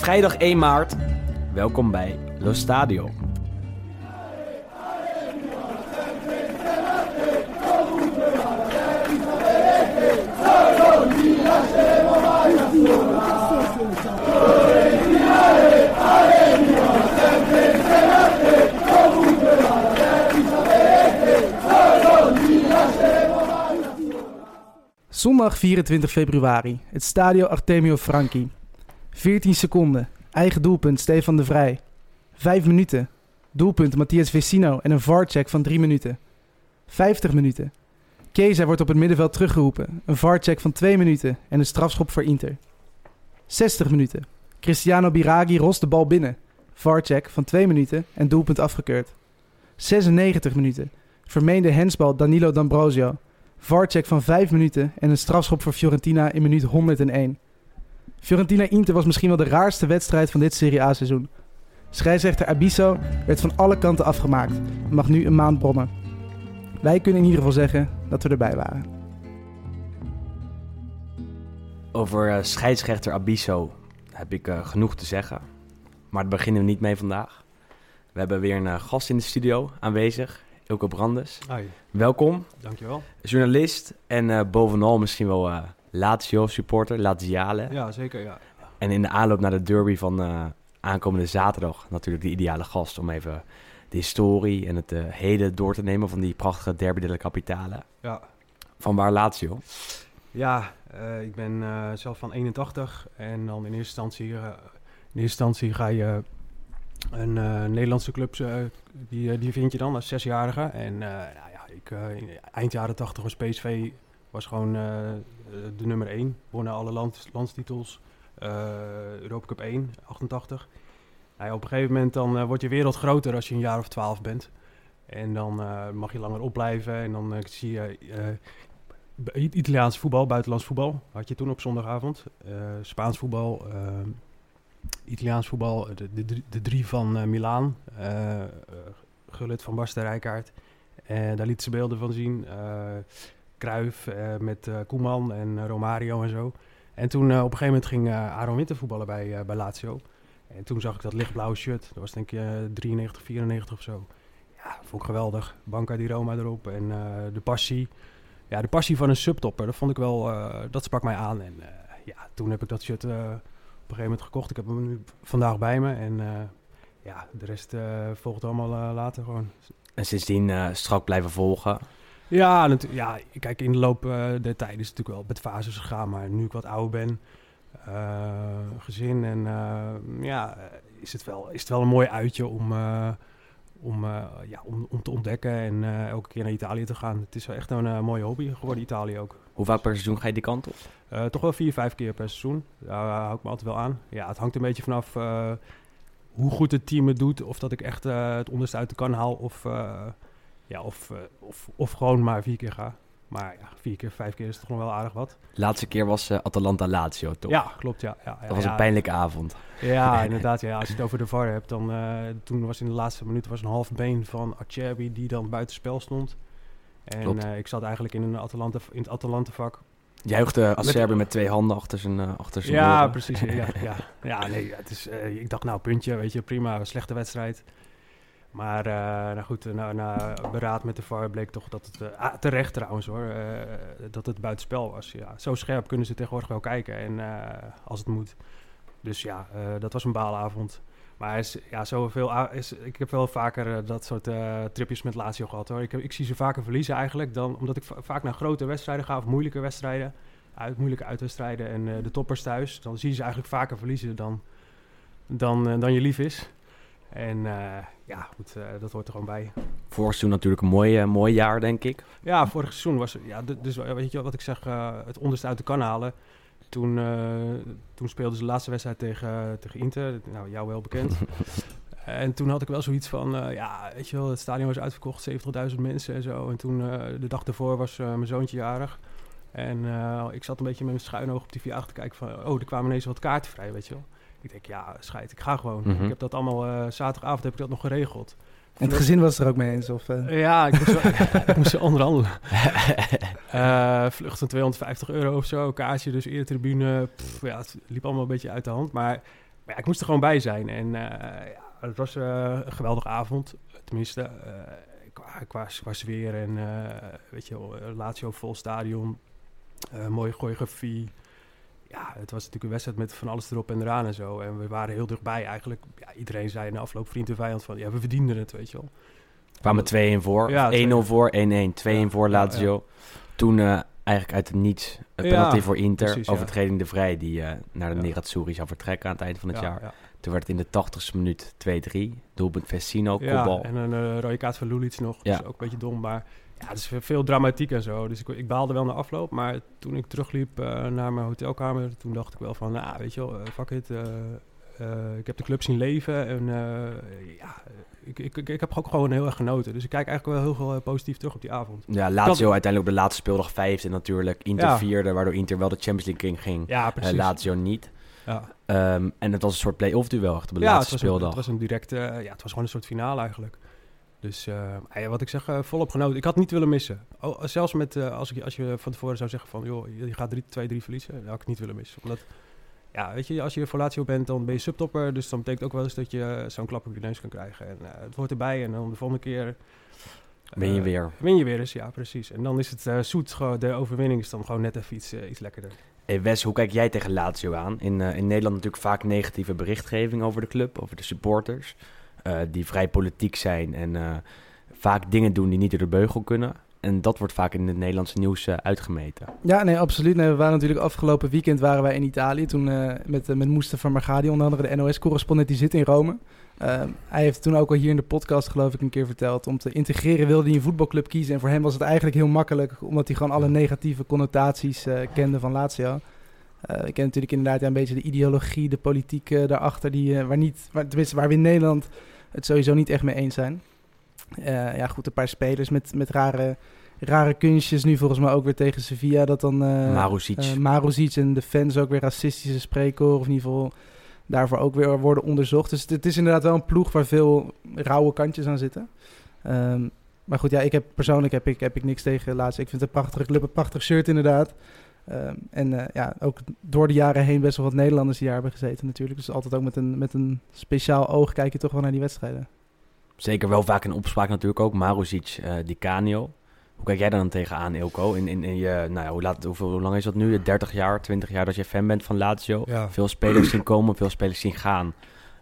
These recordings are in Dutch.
vrijdag 1 maart. Welkom bij Lo Stadio. Zondag 24 februari. Het stadio Artemio Franchi. 14 seconden. Eigen doelpunt Stefan de Vrij. 5 minuten. Doelpunt Matthias Vecino en een VAR-check van 3 minuten. 50 minuten. Keza wordt op het middenveld teruggeroepen. Een VAR-check van 2 minuten en een strafschop voor Inter. 60 minuten. Cristiano Biraghi rost de bal binnen. VAR-check van 2 minuten en doelpunt afgekeurd. 96 minuten. Vermeende hensbal Danilo D'Ambrosio. VAR-check van 5 minuten en een strafschop voor Fiorentina in minuut 101. Fiorentina-Inter was misschien wel de raarste wedstrijd van dit Serie A-seizoen. Scheidsrechter Abisso werd van alle kanten afgemaakt en mag nu een maand brommen. Wij kunnen in ieder geval zeggen dat we erbij waren. Over eh, scheidsrechter Abisso heb ik eh, genoeg te zeggen. Maar daar beginnen we niet mee vandaag. We hebben weer een eh, gast in de studio aanwezig. Ilko Brandes. Hoi, Welkom. dankjewel. Journalist en eh, bovenal misschien wel eh Lazio supporter, Laziale. Ja, zeker, ja. En in de aanloop naar de derby van eh, aankomende zaterdag natuurlijk de ideale gast om even de historie en het eh, heden door te nemen van die prachtige derby della Capitale. Ja, Van waar Lazio? ja eh, ik ben zelf van 81 en dan in eerste instantie, in eerste instantie ga je een Nederlandse club, die, die vind je dan als zesjarige. En nou ja, ik, in eind jaren 80 was PSV was gewoon eh, eh, de nummer 1. Wonnen alle land, landstitels. Eh, Europa Cup 1, 88. Nou op een gegeven moment dan wordt je wereld groter als je een jaar of 12 bent. En dan mag je langer opblijven en dan zie je Italiaans voetbal, buitenlands voetbal had je toen op zondagavond. Spaans voetbal, Italiaans voetbal, de, de, drie- van eh, Milaan, Gullit van Basten Rijkaard. Daar lieten ze beelden van zien. Cruijff eh, met eh, Koeman en eh, Romario en zo. En toen op een gegeven moment ging Aaron Winter voetballen bij, bij Lazio. En toen zag ik dat lichtblauwe shirt. Dat was denk ik eh, 93, 94 of zo. Ja, vond ik geweldig. Banca di Roma erop en de passie. Ja, de passie van een subtopper, dat vond ik wel, dat sprak mij aan. En ja, toen heb ik dat shirt op een gegeven moment gekocht. Ik heb hem nu vandaag bij me. En ja, de rest volgt allemaal later gewoon. En sindsdien strak blijven volgen. Ja, ja, kijk, in de loop eh, der tijd is het natuurlijk wel met fases gegaan. Maar nu ik wat ouder ben, eh, gezin en eh, ja, is het, wel, is het wel een mooi uitje om, om, ja, om, om te ontdekken en elke keer naar Italië te gaan. Het is wel echt een mooie hobby geworden, Italië ook. Hoe vaak per seizoen ga je die kant op? Toch wel vier, vijf keer per seizoen. Daar hou ik me altijd wel aan. Ja, het hangt een beetje vanaf hoe goed het team het doet. Of dat ik echt het onderste uit de kan haal. Of, ja, of, eh, of, of gewoon maar vier keer ga. Maar ja, vier keer, vijf keer is toch nog wel aardig wat. Laatste keer was eh, Atalanta-Lazio, toch? Ja, klopt. Ja, ja, ja, Dat was ja. een pijnlijke avond. Ja, inderdaad. Ja. Als je het over de VAR hebt, dan eh, toen was in de laatste minuut was een half been van Acerbi die dan buitenspel stond. En ik zat eigenlijk in, een Atalanta, in het Atalanta-vak. Juichte Acerbi met twee handen achter zijn, achter zijn Ja, oren. precies. Ja, ja. ja nee, het is, ik dacht, nou, puntje, weet je, prima, slechte wedstrijd. Maar eh, nou goed, na, na beraad met de VAR bleek toch dat het, eh, ah, terecht trouwens hoor, eh, dat het buitenspel was. Ja, zo scherp kunnen ze tegenwoordig wel kijken en als het moet. Dus ja, dat was een baalavond. Maar is, ja, zoveel, is, ik heb wel vaker dat soort tripjes met Lazio gehad hoor. Ik, ik zie ze vaker verliezen eigenlijk dan, omdat ik va- vaak naar grote wedstrijden ga of moeilijke wedstrijden uit, moeilijke uitwedstrijden en de toppers thuis, dan zie je ze eigenlijk vaker verliezen dan, dan, dan je lief is. En eh, ja, goed, eh, dat hoort er gewoon bij. Vorig seizoen natuurlijk een mooi, eh, mooi jaar, denk ik. Ja, vorig seizoen was ja, dus weet je wat ik zeg, het onderste uit de kan halen. Toen, toen speelden ze de laatste wedstrijd tegen, tegen Inter, nou jou wel bekend. en toen had ik wel zoiets van, ja, weet je wel, het stadion was uitverkocht, 70.000 mensen en zo. En toen, de dag daarvoor was mijn zoontje jarig. En ik zat een beetje met mijn schuin oog op die verjaardag te kijken van, oh, er kwamen ineens wat kaarten vrij, weet je wel. Ik denk, ja, scheid, ik ga gewoon. Mhm. Ik heb dat allemaal, eh, zaterdagavond heb ik dat nog geregeld. En het gezin was er ook mee eens? Of, eh? Ja, ik moest, wel- ik moest onderhandelen. Eh vlucht van 250 euro of zo, kaartje, dus eertribune. Pff, ja, het liep allemaal een beetje uit de hand. Maar, maar ja, ik moest er gewoon bij zijn. En eh, ja, het was eh, een geweldige avond. Tenminste, eh, qua, qua, qua sfeer en eh, weet je, wel, eh, Lazio vol stadion. eh, mooie choreografie. Ja, het was natuurlijk een wedstrijd met van alles erop en eraan en zo. En we waren heel dichtbij eigenlijk. Ja, iedereen zei na afloop vriend en vijand van... Ja, we verdienden het, weet je wel. kwamen 2-1 voor. Ja, 1-0 voor, 1-1. 2-1 Ja, voor Lazio. Toen eh, eigenlijk uit het niets een penalty voor Inter. precies, overtreding de Vrij die eh, naar de. Nerazzurri zou vertrekken aan het eind van het Ja, jaar. ja. Toen werd het in de 80ste minuut 2-3. Doelpunt Vecino, Ja, kopbal. en een eh rode kaart van Lulic nog. Is ook een beetje dom, maar ja, het is veel- dramatiek en zo. Dus ik, ik baalde wel naar afloop, maar toen ik terugliep eh, naar mijn hotelkamer, toen dacht ik wel van, nou, weet je wel, eh, fuck it. eh, ik heb de club zien leven en ja, ik, ik, ik, heb ook gewoon heel erg genoten. Dus ik kijk eigenlijk wel heel veel positief terug op die avond. Ja, Lazio uiteindelijk op de laatste speeldag vijfde natuurlijk. Inter Ja. vierde, waardoor Inter wel de Champions League in ging. Ja, precies. Lazio niet. ja. Ehm, en het was een soort play-off duel echt op de ja, laatste het was, een, speeldag. het was een directe, ja, het was gewoon een soort finale eigenlijk. Dus eh, ja, wat ik zeg, eh, volop genoten. Ik had niet willen missen. Oh, zelfs met, eh, als, ik, als je van tevoren zou zeggen van, joh, je gaat 2-3 verliezen, dan had ik het niet willen missen. Omdat, ja, weet je, als je voor Lazio bent, dan ben je subtopper. Dus dan betekent ook wel eens dat je eh, zo'n klap op je neus kan krijgen. En eh, het hoort erbij en dan de volgende keer... Ben je eh, weer. Win je weer eens, ja, precies. En dan is het eh, zoet, gewoon, de overwinning is dan gewoon net even iets, eh, iets lekkerder. Hey Wes, hoe kijk jij tegen Lazio aan? In, eh, in Nederland natuurlijk vaak negatieve berichtgeving over de club, over de supporters. Eh, die vrij politiek zijn en eh, vaak dingen doen die niet door de beugel kunnen. En dat wordt vaak in het Nederlandse nieuws eh, uitgemeten. Ja, nee, absoluut. Nee, we waren natuurlijk afgelopen weekend waren wij in Italië. Toen eh, met, uh, met Mustafa Margadi, onder andere de NOS-correspondent, die zit in Rome. Uh, hij heeft toen ook al hier in de podcast, geloof ik, een keer verteld. Om te integreren wilde hij een voetbalclub kiezen. En voor hem was het eigenlijk heel makkelijk, omdat hij gewoon alle negatieve connotaties uh, kende van Lazio. Uh, ik ken natuurlijk inderdaad ja, een beetje de ideologie, de politiek uh, daarachter, die, uh, waar, niet, waar, tenminste, waar we in Nederland het sowieso niet echt mee eens zijn. Uh, ja, goed, een paar spelers met, met rare, rare kunstjes. Nu volgens mij ook weer tegen Sevilla. Dat dan Maruzic. Maruzic en de fans ook weer racistische spreekkoren. Of in ieder geval daarvoor ook weer worden onderzocht. Dus het is inderdaad wel een ploeg waar veel rauwe kantjes aan zitten. Um, maar goed, ja, ik heb persoonlijk heb ik, heb ik niks tegen laatst. Ik vind het een prachtige club, een prachtig shirt inderdaad. Um, en uh, ja, ook door de jaren heen best wel wat Nederlanders die hier hebben gezeten natuurlijk. Dus altijd ook met een, met een speciaal oog kijk je toch wel naar die wedstrijden. Zeker wel vaak in opspraak natuurlijk ook. Maruzic, uh, Di Canio. Hoe kijk jij daar dan tegenaan, Ilko? In, in, in je, nou ja, hoe, laat, hoeveel, hoe lang is dat nu? 30 jaar, 20 jaar dat je fan bent van Lazio. Ja. Veel spelers zien komen, veel spelers zien gaan.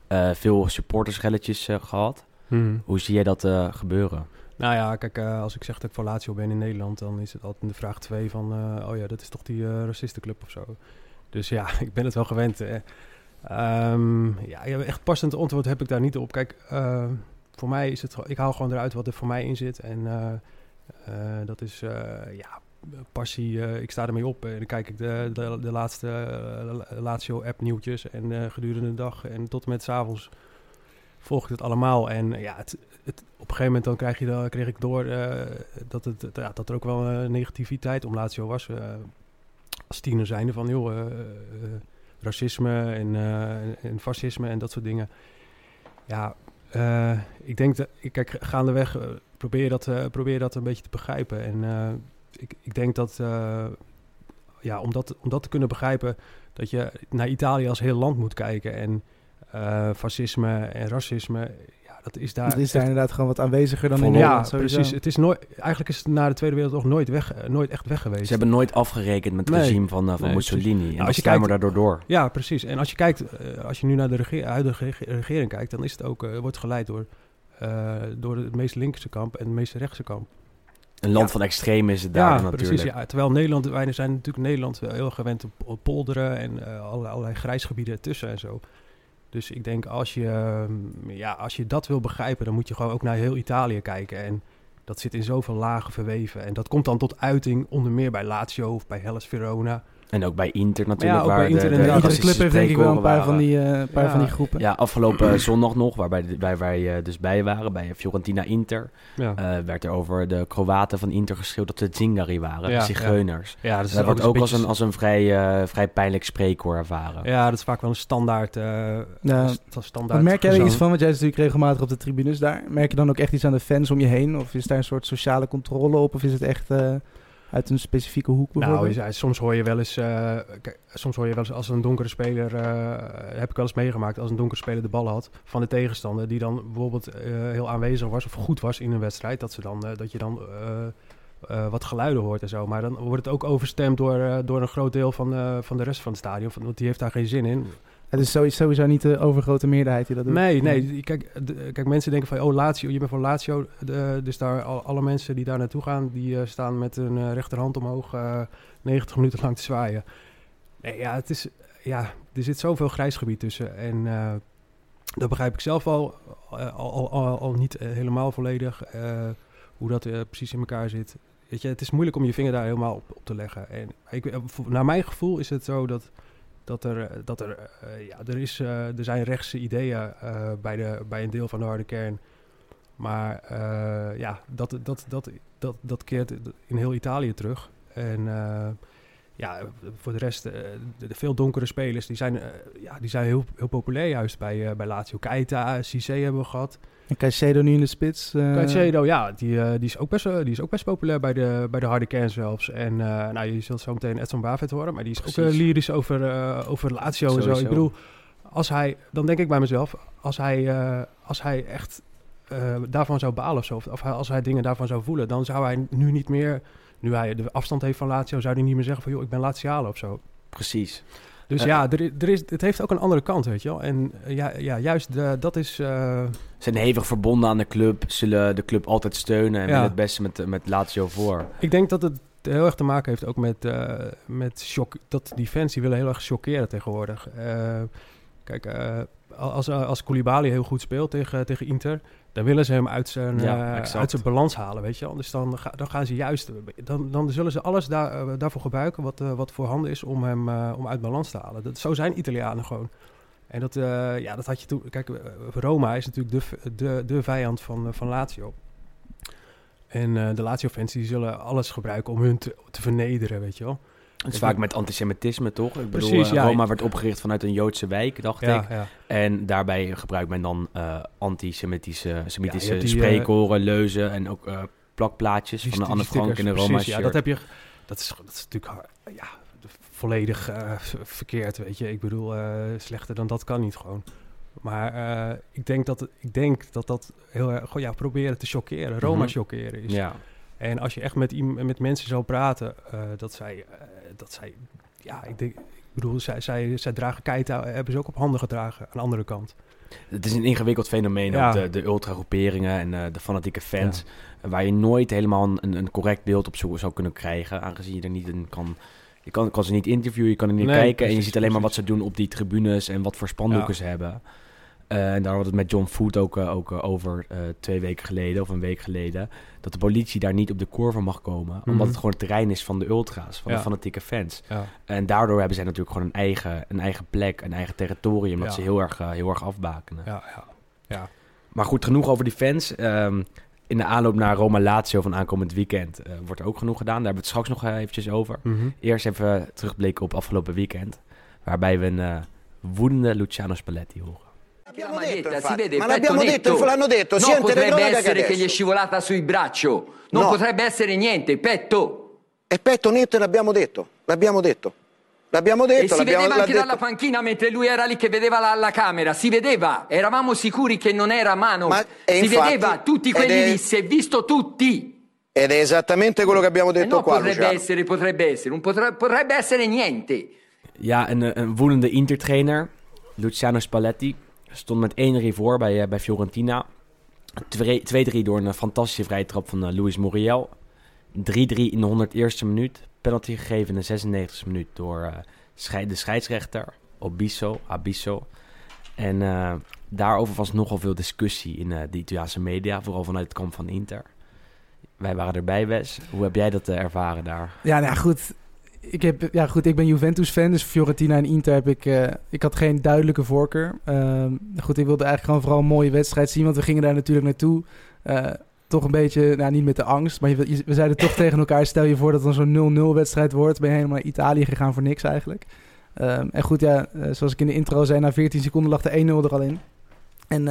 Uh, veel supportersrelletjes uh, gehad. Hmm. Hoe zie jij dat uh, gebeuren? Nou ja, kijk, uh, als ik zeg dat ik voor Lazio ben in Nederland, dan is het altijd de vraag 2 van, uh, oh ja, dat is toch die uh, racistenclub of zo. Dus ja, ik ben het wel gewend. Um, ja, echt passend antwoord heb ik daar niet op. Kijk, voor mij is het, ik haal gewoon eruit wat er voor mij in zit. En dat is, ja, passie. ik sta ermee op en dan kijk ik de, de, de laatste Lazio-app nieuwtjes en gedurende de dag en tot en met 's avonds volg ik het allemaal. En ja, het, op een gegeven moment dan krijg, je dan, kreeg ik door uh, dat, het, ja, dat er ook wel een negativiteit om Lazio was. Uh, als tiener zijnde van, joh, uh, racisme en, en, fascisme en dat soort dingen. Ja, ik denk dat, kijk, gaandeweg probeer, dat, probeer dat een beetje te begrijpen. En ik, ik denk dat, ja, om dat, om dat te kunnen begrijpen, dat je naar Italië als heel land moet kijken en... Uh, fascisme en racisme, dat is daar... Dat is daar inderdaad gewoon wat aanweziger dan in ja, Nederland. Ja, precies. Het is nooit, eigenlijk is het na de Tweede Wereldoorlog nooit, weg, nooit echt weg geweest. Ze hebben nooit afgerekend met het nee. regime van, uh, van nee, Mussolini. En nou, als je kijkt daardoor door. Ja, precies. En als je kijkt, als je nu naar de regeer, huidige regering kijkt, dan is het ook, wordt geleid door, door het meest linkse kamp en het meest rechtse kamp. Een land ja. van extreem is het daar ja, natuurlijk. Precies, ja. Terwijl Nederland, wij zijn natuurlijk Nederland heel gewend op polderen en allerlei, allerlei grijsgebieden ertussen en zo. Dus ik denk, als je, ja, als je dat wil begrijpen, dan moet je gewoon ook naar heel Italië kijken. En dat zit in zoveel lagen verweven. En dat komt dan tot uiting onder meer bij Lazio of bij Hellas Verona. En ook bij Inter natuurlijk. ook waar bij de- Inter de inderdaad. Iedere club heeft denk ik wel een paar van die, eh, paar Ja. van die groepen. Ja, afgelopen zondag nog, waarbij de- waar wij eh, dus bij waren, bij Fiorentina Inter, Ja, eh, werd er over de Kroaten van Inter geschreeuwd dat ze Zingari waren, Ja, de zigeuners. ja dat, wordt ook als een, als een vrij, eh, vrij pijnlijk spreekwoord ervaren. Ja, dat is vaak wel een standaard. eh Ja. st- standaard merk jij er iets van? Want jij is natuurlijk regelmatig op de tribunes daar. Merk je dan ook echt iets aan de fans om je heen? Of is daar een soort sociale controle op? Of is het echt eh, uit een specifieke hoek Nou, bijvoorbeeld? soms hoor je wel eens, eh, soms hoor je wel eens als een donkere speler, eh, heb ik wel eens meegemaakt, als een donkere speler de bal had van de tegenstander, die dan bijvoorbeeld eh, heel aanwezig was of goed was in een wedstrijd, dat, ze dan, dat je dan wat geluiden hoort en zo. Maar dan wordt het ook overstemd door, door een groot deel van, van de rest van het stadion, want die heeft daar geen zin in. Het is sowieso, sowieso niet de overgrote meerderheid die dat doet. Nee, nee. Kijk, kijk, mensen denken van, oh, Lazio, je bent van Lazio. De, dus daar, al, alle mensen die daar naartoe gaan, die eh, staan met hun eh, rechterhand omhoog eh 90 minuten lang te zwaaien. Nee, ja, het is, ja, er zit zoveel grijs gebied tussen. En eh, dat begrijp ik zelf al, eh, al, al, al, niet eh, helemaal volledig, eh, hoe dat eh, precies in elkaar zit. Weet je, het is moeilijk om je vinger daar helemaal op, op te leggen. En ik, eh, naar mijn gevoel is het zo dat dat er, eh, dat er, eh, ja, er, is, eh, er zijn rechtse ideeën bij, de, bij een deel van de harde kern. Maar ja, dat, dat, dat, dat, dat keert in heel Italië terug. En ja, voor de rest, de, veel donkere spelers, die zijn, ja, die zijn heel, heel populair juist bij, bij Lazio. Keita, Cissé hebben we gehad. En Caicedo nu in de spits. eh, Caicedo, ja, die, eh, die, is ook best, die is ook best populair bij de, bij de harde kern zelfs. En eh, nou, je zult zo meteen Edson Bavet horen, maar die is ook Precies. lyrisch over, eh, over Lazio en zo. Ik bedoel, als hij, dan denk ik bij mezelf, als hij, eh, als hij echt eh, daarvan zou balen of zo, of als hij dingen daarvan zou voelen, dan zou hij nu niet meer, nu hij de afstand heeft van Lazio, zou hij niet meer zeggen van, joh, ik ben Laziale of zo. Precies. Dus Eh, ja, er, er is, het heeft ook een andere kant, weet je wel. En eh, ja, ja, juist de, dat is... eh, Ze zijn hevig verbonden aan de club, zullen de club altijd steunen en willen het beste met, met Lazio voor. Ik denk dat het heel erg te maken heeft ook met, eh, met shock. Dat die fans die willen heel erg shockeren tegenwoordig. Eh, kijk, eh, als, als Koulibaly heel goed speelt tegen, tegen Inter, dan willen ze hem uit zijn, Ja, eh, uit zijn balans halen, weet je. Dus dan, ga, dan gaan ze juist, dan, dan zullen ze alles daar, eh, daarvoor gebruiken wat, eh, wat voorhanden is om hem om uit balans te halen. Dat, zo zijn Italianen gewoon. En dat, ja, dat had je toen. Kijk, Roma is natuurlijk de, de, de vijand van, van Lazio. En de Lazio-fans die zullen alles gebruiken om hun te, te vernederen, weet je wel. Het is vaak met antisemitisme, toch? Ik bedoel, Precies, eh, ja. Roma werd opgericht vanuit een Joodse wijk, dacht Ja, ik. ja. En daarbij gebruikt men dan eh antisemitische semitische die, eh, spreekhoren, leuzen en ook plakplaatjes Die van de Anne Frank en de Roma precies, ja, dat heb je. Dat is, dat is natuurlijk ja, volledig verkeerd, weet je. Ik bedoel, slechter dan dat kan niet gewoon. Maar ik, denk dat, ik denk dat dat heel erg, gewoon, ja, proberen te chockeren, Roma Mhm. chockeren is. Ja, En als je echt met, iem- met mensen zou praten, dat zij, dat zij, ja, ik denk, ik bedoel, zij, zij, zij dragen Keita, eh, hebben ze ook op handen gedragen aan de andere kant. het is een ingewikkeld fenomeen, Ja. de, de ultra-groeperingen en eh, de fanatieke fans, waar je nooit helemaal een, een correct beeld op zou, zou kunnen krijgen, aangezien je er niet in kan... Je kan, kan ze niet interviewen, je kan er niet Nee, kijken en je ziet alleen maar wat ze doen op die tribunes en wat voor spandoeken Ja. ze hebben. Eh, en daar hadden we het met John Foot ook, eh, ook eh, over twee weken geleden of een week geleden. Dat de politie daar niet op de curve mag komen. Omdat Mhm. het gewoon het terrein is van de ultra's, van Ja. de fanatieke fans. Ja. En daardoor hebben zij natuurlijk gewoon een eigen, een eigen plek, een eigen territorium. Dat ze heel erg, heel erg afbakenen. Ja, ja. ja. Maar goed, genoeg over die fans. Ehm, in de aanloop naar Roma Lazio van aankomend weekend wordt er ook genoeg gedaan. Daar hebben we het straks nog eventjes over. Mhm. Eerst even terugblikken op afgelopen weekend. Waarbij we een eh, woedende Luciano Spalletti horen. L'abbiamo Ma detto, infatti. si vede, ma l'abbiamo detto, netto. l'hanno detto, No, sia in potrebbe essere che adesso. gli è scivolata sul braccio. Non No. potrebbe essere niente, petto. E petto netto l'abbiamo detto, l'abbiamo detto. L'abbiamo E detto, si l'abbiamo vedeva anche detto. dalla panchina mentre lui era lì che vedeva la, la camera. Si vedeva, eravamo sicuri che non era mano. Ma- e si infatti- vedeva, tutti quelli è- lì, si è visto tutti. Ed è esattamente quello che abbiamo E detto no, qua, potrebbe Luciano. essere, potrebbe essere. Non potre- potrebbe essere niente. Ja, een, eh, een woedende Inter-trainer, Luciano Spalletti, stond met 1-3 voor bij, eh, bij Fiorentina. 2-3 door een fantastische vrije trap van eh, Luis Muriel. 3-3 in de 101ste minuut. Penalty gegeven in de 96e minuut door eh, de scheidsrechter, Obiso, Abiso. En eh, daarover was nogal veel discussie in eh, de Italiaanse media, vooral vanuit het kamp van Inter. Wij waren erbij, Wes. Hoe heb jij dat ervaren daar? Ja, nou goed. Ik heb, ja goed, ik ben Juventus-fan, dus Fiorentina en Inter heb ik, eh, ik had geen duidelijke voorkeur. Ehm, goed, ik wilde eigenlijk gewoon vooral een mooie wedstrijd zien, want we gingen daar natuurlijk naartoe. Eh, toch een beetje, nou niet met de angst, maar je, we zeiden toch tegen elkaar, stel je voor dat het dan zo'n 0-0 wedstrijd wordt, ben je helemaal naar Italië gegaan voor niks eigenlijk. Ehm, en goed, ja, eh, zoals ik in de intro zei, na 14 seconden lag de 1-0 er al in. En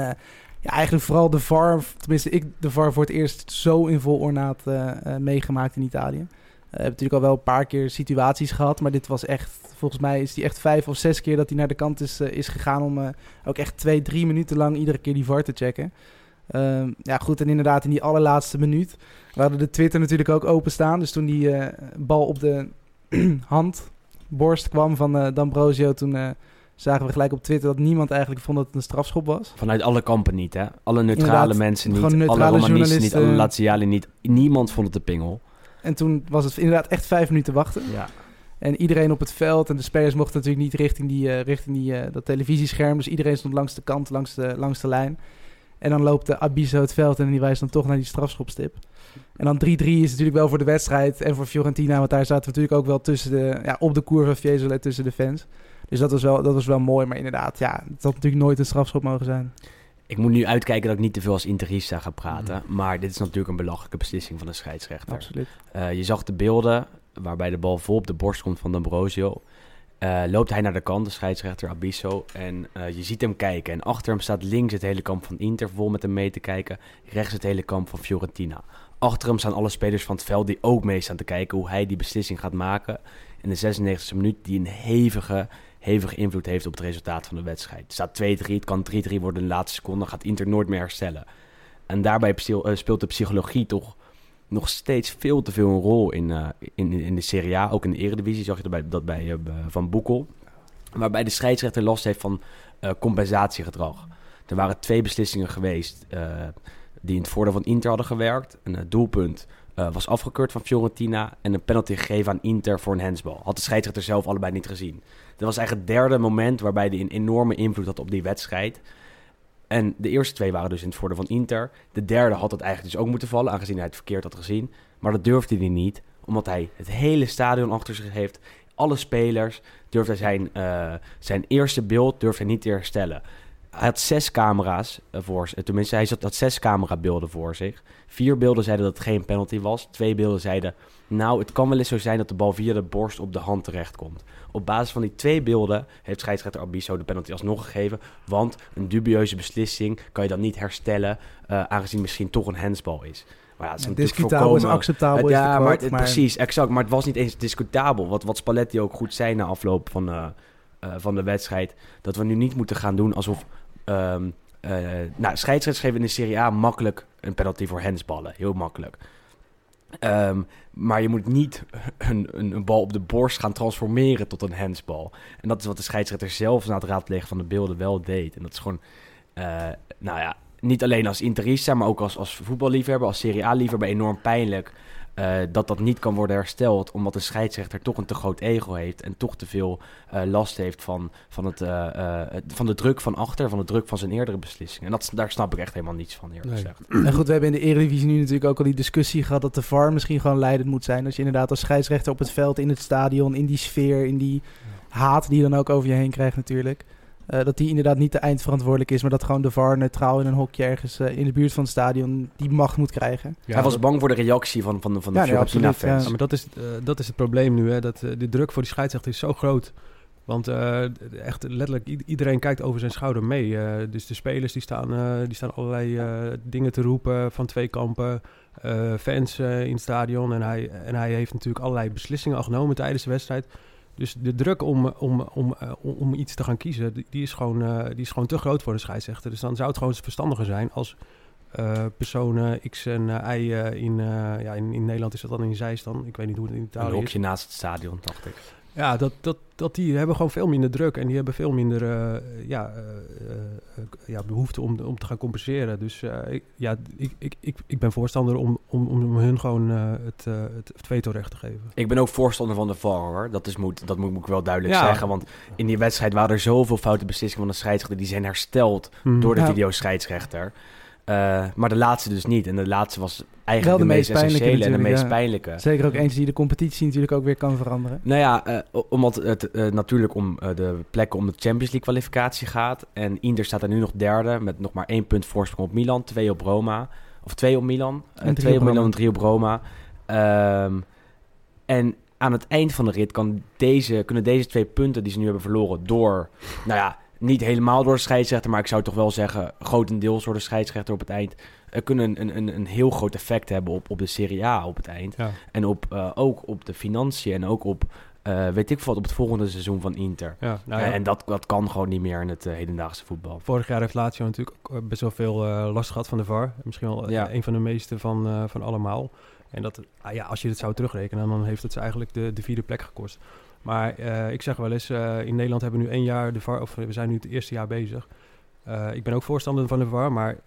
ja, eigenlijk vooral de VAR, tenminste ik de VAR voor het eerst zo in vol ornaat meegemaakt in Italië. We hebben natuurlijk al wel een paar keer situaties gehad, maar dit was echt, volgens mij is die echt vijf of zes keer dat hij naar de kant is, eh, is gegaan om eh, ook echt twee, drie minuten lang iedere keer die VAR te checken. Ehm, ja, goed, en inderdaad in die allerlaatste minuut. We hadden de Twitter natuurlijk ook openstaan, dus toen die eh, bal op de hand, borst kwam van eh D'Ambrosio, toen eh, zagen we gelijk op Twitter dat niemand eigenlijk vond dat het een strafschop was. Vanuit alle kampen niet, hè? Alle neutrale Inderdaad, mensen niet, neutrale alle Romanisten niet, alle. Laziali niet. Niemand vond het een pingel. En toen was het inderdaad echt vijf minuten wachten. Ja. En iedereen op het veld en de spelers mochten natuurlijk niet richting, die, eh, richting die, eh, dat televisiescherm. Dus iedereen stond langs de kant, langs de, langs de lijn. En dan loopt de Abiso het veld en die wijst dan toch naar die strafschopstip. En dan 3-3 is natuurlijk wel voor de wedstrijd en voor Fiorentina. Want daar zaten we natuurlijk ook wel tussen de, ja, op de koer van Fiesole tussen de fans. Dus dat was, wel, dat was wel mooi. Maar inderdaad, ja, het had natuurlijk nooit een strafschop mogen zijn. Ik moet nu uitkijken dat ik niet te veel als interista ga praten. Maar dit is natuurlijk een belachelijke beslissing van de scheidsrechter. Absoluut. Eh, je zag de beelden waarbij de bal vol op de borst komt van D'Ambrosio. Eh, loopt hij naar de kant, de scheidsrechter Abisso. En eh, je ziet hem kijken. En achter hem staat links het hele kamp van Inter vol met hem mee te kijken. Rechts het hele kamp van Fiorentina. Achter hem staan alle spelers van het veld die ook mee staan te kijken hoe hij die beslissing gaat maken. In de 96e minuut die een hevige, hevige invloed heeft op het resultaat van de wedstrijd. Het staat 2-3, het kan 3-3 worden in de laatste seconde. Gaat Inter nooit meer herstellen. En daarbij eh, speelt de psychologie toch nog steeds veel te veel een rol in, eh, in, in de Serie A. Ook in de Eredivisie zag je dat bij, dat bij eh, Van Boekel. Waarbij de scheidsrechter last heeft van eh, compensatiegedrag. Er waren twee beslissingen geweest die in het voordeel van Inter hadden gewerkt. Een doelpunt was afgekeurd van Fiorentina en een penalty gegeven aan Inter voor een handsbal. Had de scheidsrechter zelf allebei niet gezien. Dat was eigenlijk het derde moment waarbij hij een enorme invloed had op die wedstrijd. En de eerste twee waren dus in het voordeel van Inter. De derde had het eigenlijk dus ook moeten vallen, aangezien hij het verkeerd had gezien. Maar dat durfde hij niet, omdat hij het hele stadion achter zich heeft. Alle spelers durfde hij zijn, eh, zijn eerste beeld durfde hij niet te herstellen. Hij had zes camera's eh, voor zich. Tenminste, hij zat, had zes camerabeelden voor zich. Vier beelden zeiden dat het geen penalty was. Twee beelden zeiden, nou, het kan wel eens zo zijn dat de bal via de borst op de hand terechtkomt. Op basis van die twee beelden heeft scheidsrechter Abiso de penalty alsnog gegeven. Want een dubieuze beslissing kan je dan niet herstellen, eh, aangezien misschien toch een handsbal is. Maar ja, het is natuurlijk Discutabel is volkomen- acceptabel. is de ja, maar, precies, exact. Maar het was niet eens discutabel. Wat, wat Spalletti ook goed zei na afloop van, eh, eh, van de wedstrijd. Dat we nu niet moeten gaan doen alsof... eh, nou, scheidsrechters geven in de Serie A makkelijk een penalty voor handsballen. Heel makkelijk. Ehm, maar je moet niet een, een, een bal op de borst gaan transformeren tot een handsbal. En dat is wat de scheidsrechter zelf na het raadplegen van de beelden wel deed. En dat is gewoon, eh, nou ja, niet alleen als interista, maar ook als, als voetballiefhebber, als Serie A-liefhebber enorm pijnlijk. Eh, dat dat niet kan worden hersteld, omdat de scheidsrechter toch een te groot ego heeft en toch te veel eh, last heeft van, van, het, eh, het- van de druk van achter, van de druk van zijn eerdere beslissingen. En dat, daar snap ik echt helemaal niets van, eerlijk Nee. gezegd. En goed, we hebben in de Eredivisie nu natuurlijk ook al die discussie gehad dat de VAR misschien gewoon leidend moet zijn. Dat je inderdaad als scheidsrechter op het veld, in het stadion, in die sfeer, in die haat die je dan ook over je heen krijgt natuurlijk. Eh, dat die inderdaad niet de eindverantwoordelijk is, maar dat gewoon de VAR neutraal in een hokje ergens eh, in de buurt van het stadion die macht moet krijgen. Hij was bang voor de reactie van, van, de- van de Ja, nee, Fiorentina-fans. ja. Ja, maar dat is, eh, dat is het probleem nu. Hè? Dat, eh, de druk voor die scheidsrechter is zo groot. Want eh, echt letterlijk iedereen kijkt over zijn schouder mee. Eh, dus de spelers die staan, eh, die staan allerlei eh, dingen te roepen van twee kampen. eh, fans eh, in het stadion. En hij, en hij heeft natuurlijk allerlei beslissingen al genomen tijdens de wedstrijd. Dus de druk om, om, om, eh, om, iets te gaan kiezen, die, is gewoon, eh, die is gewoon te groot voor de scheidsrechter. Dus dan zou het gewoon verstandiger zijn als eh, personen X en Y in, ja, in, in Nederland is dat dan in Zeist dan. Ik weet niet hoe het in Een Italië is. hokje naast het stadion, dacht ik. Ja, dat, dat, dat die hebben gewoon veel minder druk en die hebben veel minder eh, ja, eh, eh, ja, behoefte om, om te gaan compenseren. Dus ik, ja, ik, ik, ik, ik ben voorstander om, om, om hun gewoon het, het, veto-recht te geven. Ik ben ook voorstander van de VAR, hoor. Dat, is moet, dat moet, ik wel duidelijk Ja. zeggen. Want in die wedstrijd waren er zoveel foute beslissingen van de scheidsrechter... die zijn hersteld Mhm. door de Ja. videoscheidsrechter. Eh, maar de laatste dus niet. En de laatste was eigenlijk Wel de, de meest essentiële en de meest pijnlijke. Zeker ook eentje die de competitie natuurlijk ook weer kan veranderen. Nou ja, o- omdat het eh, natuurlijk om eh, de plekken om de Champions League kwalificatie gaat. En Inter staat er nu nog derde met nog maar één punt voorsprong op Milan, twee op Roma. Of twee op Milan, En twee op op Milan en drie op Roma. Ehm, en aan het eind van de rit kan deze, kunnen deze twee punten die ze nu hebben verloren door, nou ja, niet helemaal door de scheidsrechter, maar ik zou toch wel zeggen, grotendeels door de scheidsrechter op het eind, kunnen een, een, een heel groot effect hebben op, op de Serie A op het eind. Ja. En op, eh, ook op de financiën en ook op, eh, weet ik wat, op het volgende seizoen van Inter. Ja, nou ja. En dat, dat kan gewoon niet meer in het eh, hedendaagse voetbal. Vorig jaar heeft Lazio natuurlijk ook best wel veel last gehad van de VAR. Misschien wel Ja. een van de meeste van, van allemaal. En dat, ah ja, als je het zou terugrekenen, dan heeft het ze eigenlijk de, de vierde plek gekost. Maar ik zeg wel eens, in Nederland hebben we nu één jaar de VAR, of we zijn nu het eerste jaar bezig. Ik ben ook voorstander van de VAR, maar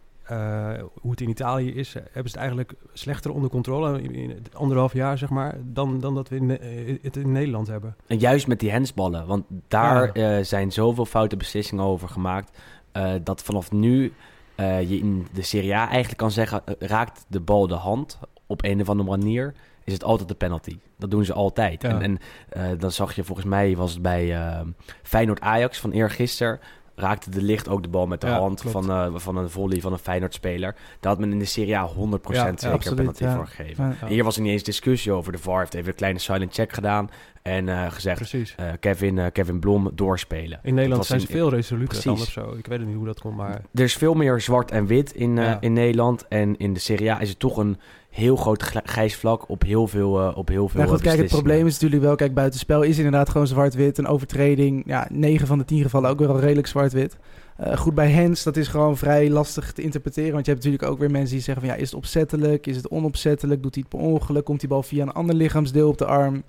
hoe het in Italië is, eh, hebben ze het eigenlijk slechter onder controle in, anderhalf jaar, zeg maar, dan, dan dat we in, eh, het in Nederland hebben. En juist met die hensballen, want daar eh, zijn zoveel foute beslissingen over gemaakt, eh, dat vanaf nu eh, je in de Serie A eigenlijk kan zeggen, eh, raakt de bal de hand op een of andere manier, is het altijd de penalty. Dat doen ze altijd. Ja. En, en eh, dan zag je volgens mij, was het bij eh, Feyenoord-Ajax van eergisteren, raakte de licht ook de bal met de Ja, hand klopt. van, eh, van een volley van een Feyenoord-speler. Daar had men in de Serie A 100% Ja, zeker absoluut, penalty voor gegeven. Hier was er niet eens discussie over. De VAR heeft even een kleine silent check gedaan en eh, gezegd, eh, Kevin, Kevin Blom doorspelen. In Nederland zijn ze veel resoluter dan of zo. Ik weet niet hoe dat komt, maar... Er is veel meer zwart en wit in, in Nederland. En in de Serie A is het toch een heel groot grijs vlak op heel veel, eh, op heel veel Nou goed, eh, kijk, het probleem is natuurlijk wel, kijk, buitenspel is inderdaad gewoon zwart-wit. Een overtreding, ja, 9 van de 10 gevallen ook weer al redelijk zwart-wit. Eh, goed, bij Hens, dat is gewoon vrij lastig te interpreteren. Want je hebt natuurlijk ook weer mensen die zeggen van, ja, is het opzettelijk? Is het onopzettelijk? Doet hij het per ongeluk? Komt die bal via een ander lichaamsdeel op de arm?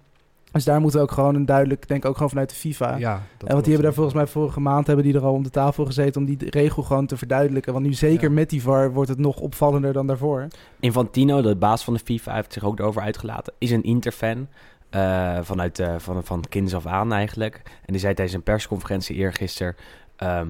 Dus daar moeten we ook gewoon een duidelijk, denk ik ook gewoon vanuit de FIFA. Ja, en want die hebben daar volgens mij vorige maand hebben die er al om de tafel gezeten om die regel gewoon te verduidelijken. Want nu zeker Ja. met die VAR wordt het nog opvallender dan daarvoor. Infantino, de baas van de FIFA, heeft zich ook erover uitgelaten. Is een Interfan. eh vanuit eh, van, van kinds af aan eigenlijk. En die zei tijdens een persconferentie eergisteren... ehm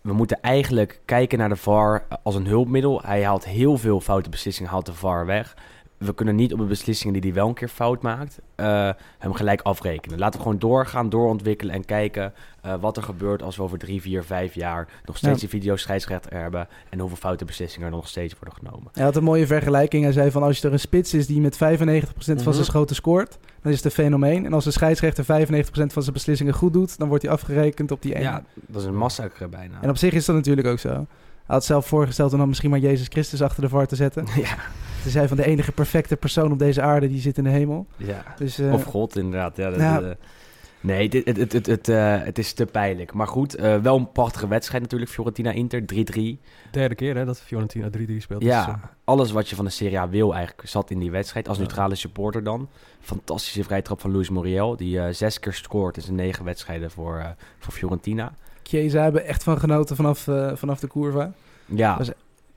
we moeten eigenlijk kijken naar de VAR als een hulpmiddel. Hij haalt heel veel foute beslissingen, haalt de VAR weg. We kunnen niet op de beslissingen die hij wel een keer fout maakt, eh, hem gelijk afrekenen. Laten we gewoon doorgaan, doorontwikkelen en kijken eh, wat er gebeurt als we over drie, vier, vijf jaar nog steeds Ja. die videoscheidsrechter hebben en hoeveel foute beslissingen er nog steeds worden genomen. Hij had een mooie vergelijking. Hij zei van als je er een spits is die met 95% van Mhm. zijn schoten scoort, dan is het een fenomeen. En als de scheidsrechter 95% van zijn beslissingen goed doet, dan wordt hij afgerekend op die ene. Ja, dat is een massacre bijna. En op zich is dat natuurlijk ook zo. Hij had zelf voorgesteld om dan misschien maar Jezus Christus achter de VAR te zetten. ja, Ze zei van de enige perfecte persoon op deze aarde, die zit in de hemel. ja. Dus, eh, Of God, inderdaad. Ja, dat, Ja. eh, nee, dit, het, het, het, het, eh, het is te pijnlijk. Maar goed, eh, wel een prachtige wedstrijd natuurlijk. Fiorentina-Inter, 3-3. Derde keer hè, dat Fiorentina 3-3 speelt. Dus, Ja, eh, alles wat je van de Serie A wil eigenlijk zat in die wedstrijd. Als neutrale supporter dan. Fantastische vrijtrap van Luis Muriel. Die eh, zes keer scoort in zijn negen wedstrijden voor, eh, voor Fiorentina. Chiesa hebben echt van genoten vanaf, eh, vanaf de curva. Ja, Dat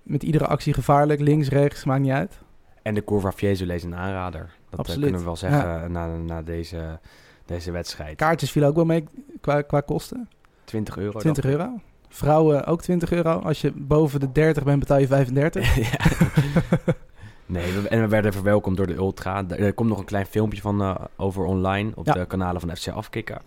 Met iedere actie gevaarlijk, links, rechts, maakt niet uit. en de Curva Fiesole is een aanrader. Dat eh, Absoluut. kunnen we wel zeggen na, na deze, deze wedstrijd. Kaartjes viel ook wel mee qua, qua kosten. 20 euro. 20 dacht ik. euro. Vrouwen ook 20 euro. Als je boven de 30 bent, betaal je 35. ja. Nee, we, en we werden verwelkomd door de Ultra. Er, er komt nog een klein filmpje van eh, over online op Ja. de kanalen van FC Afkikken.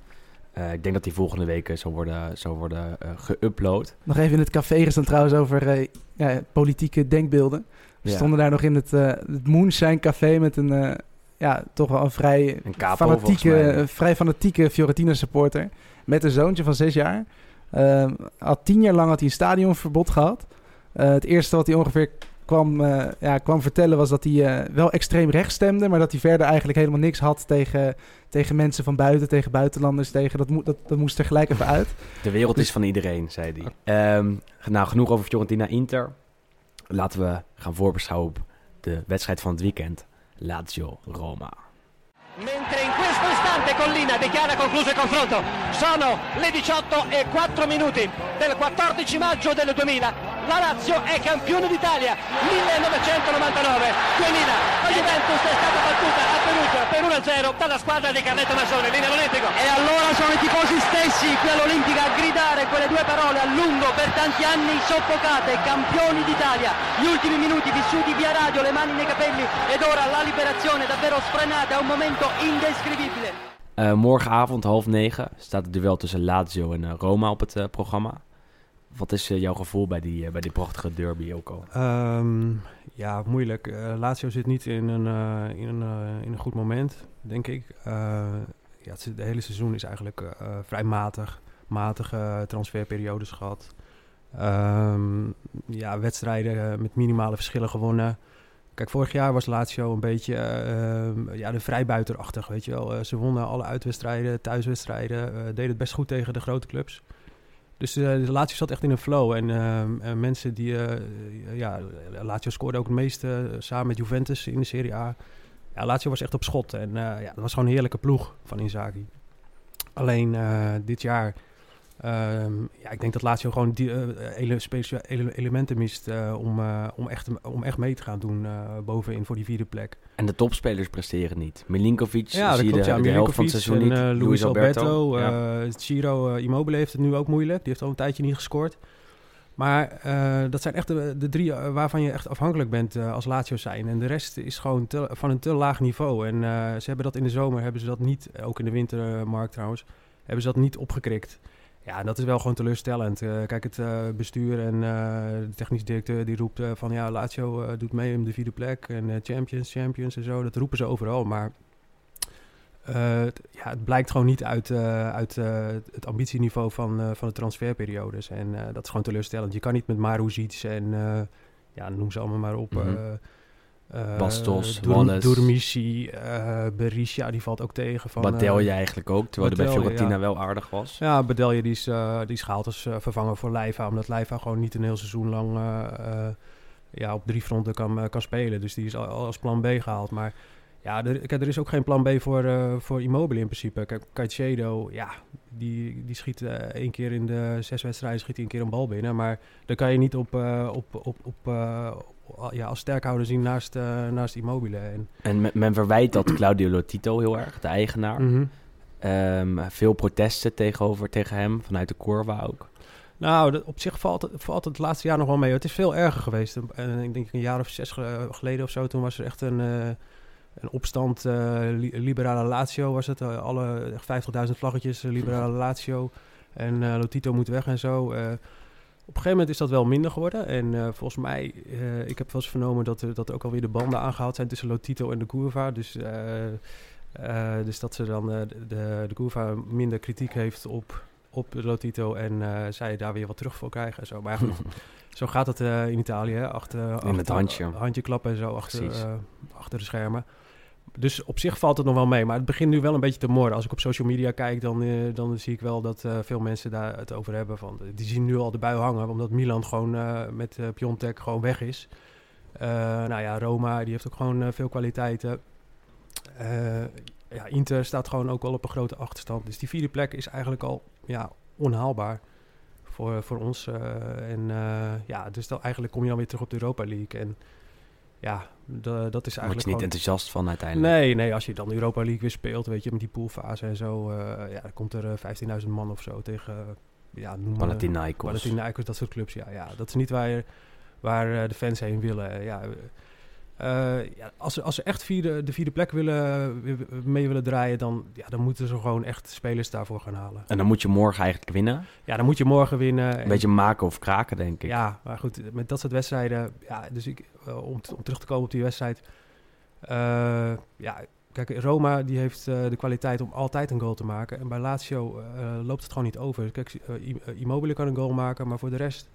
Eh, ik denk dat die volgende week eh, zou worden, zou worden eh, geüpload. Nog even in het café gestaan trouwens over eh, ja, politieke denkbeelden. We Ja. stonden daar nog in het, het Moonshine Café met een, ja, toch wel een vrij Een capo fanatieke, vrij fanatieke Fiorentina supporter. Met een zoontje van zes jaar. Al tien jaar lang had hij een stadionverbod gehad. Eh, het eerste wat hij ongeveer kwam, eh, ja, kwam vertellen was dat hij eh, wel extreem rechts stemde. Maar dat hij verder eigenlijk helemaal niks had tegen, tegen mensen van buiten, tegen buitenlanders. Tegen, dat, moet dat, dat moest er gelijk even uit. De wereld is van iedereen, zei hij. Ehm, nou, genoeg over Fiorentina-Inter. Laten we gaan voorbeschouwen op de wedstrijd van het weekend. Lazio-Roma. Mentre in questo istante Collina dichiara concluso il confronto. Sono le 18 e 4 minuti del 14 maggio del 2000. La Lazio è campione d'Italia 1999-2000. La Juventus è stata battuta a Perugia per 1-0 dalla squadra di Carletto Massone, linea all'Olimpico. E allora sono i tifosi stessi qui all'Olimpica a gridare quelle due parole a lungo per tanti anni soffocate, campioni d'Italia. Gli ultimi minuti vissuti via radio, le mani nei capelli ed ora la liberazione davvero sfrenata, è un momento indescrivibile. Eh, morgenavond half negen staat het duel tussen Lazio en eh, Roma op het eh, programma. Wat is eh, jouw gevoel bij die, eh, bij die prachtige derby ook al? Ehm, ja, moeilijk. Eh, Lazio zit niet in een, in, een, in een goed moment, denk ik. Ja, het, hele seizoen is eigenlijk vrij matig. Matige transferperiodes gehad. Ehm, ja, wedstrijden met minimale verschillen gewonnen. Kijk, vorig jaar was Lazio een beetje ehm, ja, de vrijbuiterachtig, weet je wel. Ze wonnen alle uitwedstrijden, thuiswedstrijden. eh, deden het best goed tegen de grote clubs. Dus eh, de Lazio zat echt in een flow. En ehm, eh, mensen die... eh, ja, Lazio scoorde ook het meeste samen met Juventus in de Serie A. Ja, Lazio was echt op schot. En ja, dat was gewoon een heerlijke ploeg van Inzaghi. Alleen dit jaar... ehm, ja, ik denk dat Lazio gewoon die, eh, ele- ele- elementen mist eh, om, eh, om, echt, om echt mee te gaan doen eh, bovenin voor die vierde plek. En de topspelers presteren niet. Milinkovic Ja, zie klopt. de, Ja, de helft van het seizoen en niet. eh, Luis Alberto. ja. eh, Ciro eh, Immobile heeft het nu ook moeilijk. Die heeft al een tijdje niet gescoord. Maar eh, dat zijn echt de, de drie eh, waarvan je echt afhankelijk bent eh, als Lazio zijn. En de rest is gewoon te- van een te laag niveau. En eh, ze hebben dat in de zomer, hebben ze dat niet, ook in de wintermarkt trouwens, hebben ze dat niet opgekrikt. Ja, dat is wel gewoon teleurstellend. Eh, kijk, het eh, bestuur en eh, de technisch directeur die roept van ja, Lazio doet mee om de vierde plek en champions, champions en zo. Dat roepen ze overal, maar het- ja, het blijkt gewoon niet uit, uit het ambitieniveau van, van de transferperiodes. En dat is gewoon teleurstellend. Je kan niet met Maruzic en ja, noem ze allemaal maar op. Mhm. Bastos, Dur- Wallace. Durmisi, eh Berisha, die valt ook tegen. Van, Badelje eh, eigenlijk ook, terwijl hij bij Badelje, Fiorentina ja. wel aardig was. ja, Bedelje die is, eh, die is gehaald als eh, vervanger voor Leiva. Omdat Leiva gewoon niet een heel seizoen lang eh, eh, ja, op drie fronten kan, eh, kan spelen. Dus die is al, al als plan B gehaald. Maar ja, er, kijk, er is ook geen plan B voor, eh, voor Immobile in principe. Kijk, Caicedo, ja, die, die schiet eh, één keer in de zes wedstrijden schiet hij een keer een bal binnen. Maar daar kan je niet op, eh, op, op, op, eh, op- ja, als sterkhouder zien naast, eh, naast Immobile. En, En men, men verwijt dat Claudio Lotito heel erg, de eigenaar. Mhm. Ehm, veel protesten tegenover tegen hem, vanuit de Curva ook. Nou, dat, op zich valt het, valt het laatste jaar nog wel mee. Het is veel erger geweest. En ik denk een jaar of zes ge- geleden of zo, toen was er echt een, eh, een opstand. eh, li- liberale Lazio was het. eh, alle echt 50.000 vlaggetjes, liberale Lazio. En Lotito moet weg en zo. Eh, op een gegeven moment is dat wel minder geworden. En eh, volgens mij, eh, ik heb wel eens vernomen dat er, dat ook alweer de banden aangehaald zijn tussen Lotito en de Curva. Dus, eh, eh, dus dat ze dan eh, de, de, Curva minder kritiek heeft op, op Lotito en eh, zij daar weer wat terug voor krijgen en zo. Maar goed, zo gaat het eh, in Italië? Achter, achter, het handje. handje klappen en zo achter, eh, achter de schermen. Dus op zich valt het nog wel mee, maar het begint nu wel een beetje te morden. Als ik op social media kijk, dan, eh, dan zie ik wel dat eh, veel mensen daar het over hebben. Van, die zien nu al de bui hangen, omdat Milan gewoon eh, met eh Piontek gewoon weg is. Eh, nou ja, Roma, die heeft ook gewoon eh, veel kwaliteiten. Eh, ja, Inter staat gewoon ook wel op een grote achterstand. Dus die vierde plek is eigenlijk al ja, onhaalbaar voor, voor ons. eh, en eh, ja, dus dan eigenlijk kom je dan weer terug op de Europa League. En ja, de- dat is Daar word eigenlijk je niet gewoon... enthousiast van uiteindelijk. Nee, nee, als je dan Europa League weer speelt, weet je, met die poolfase en zo, eh, ja, dan komt er eh, 15.000 man of zo tegen, eh, ja, noem maar- Panathinaikos. Panathinaikos, dat soort clubs, ja, ja. Dat is niet waar, je- waar de fans heen willen. Ja, ja, als, ze, als ze echt vierde, de vierde plek willen, wi- wi- mee willen draaien, dan, ja, dan moeten ze gewoon echt spelers daarvoor gaan halen. En dan moet je morgen eigenlijk winnen. Ja, dan moet je morgen winnen. Een En- beetje maken of kraken, denk ik. ja, maar goed, met dat soort wedstrijden. Ja, dus ik, eh, om, om terug te komen op die wedstrijd. eh, ja, kijk, Roma die heeft eh, de kwaliteit om altijd een goal te maken. En bij Lazio eh, loopt het gewoon niet over. Kijk, eh, eh, Immobile kan een goal maken, maar voor de rest.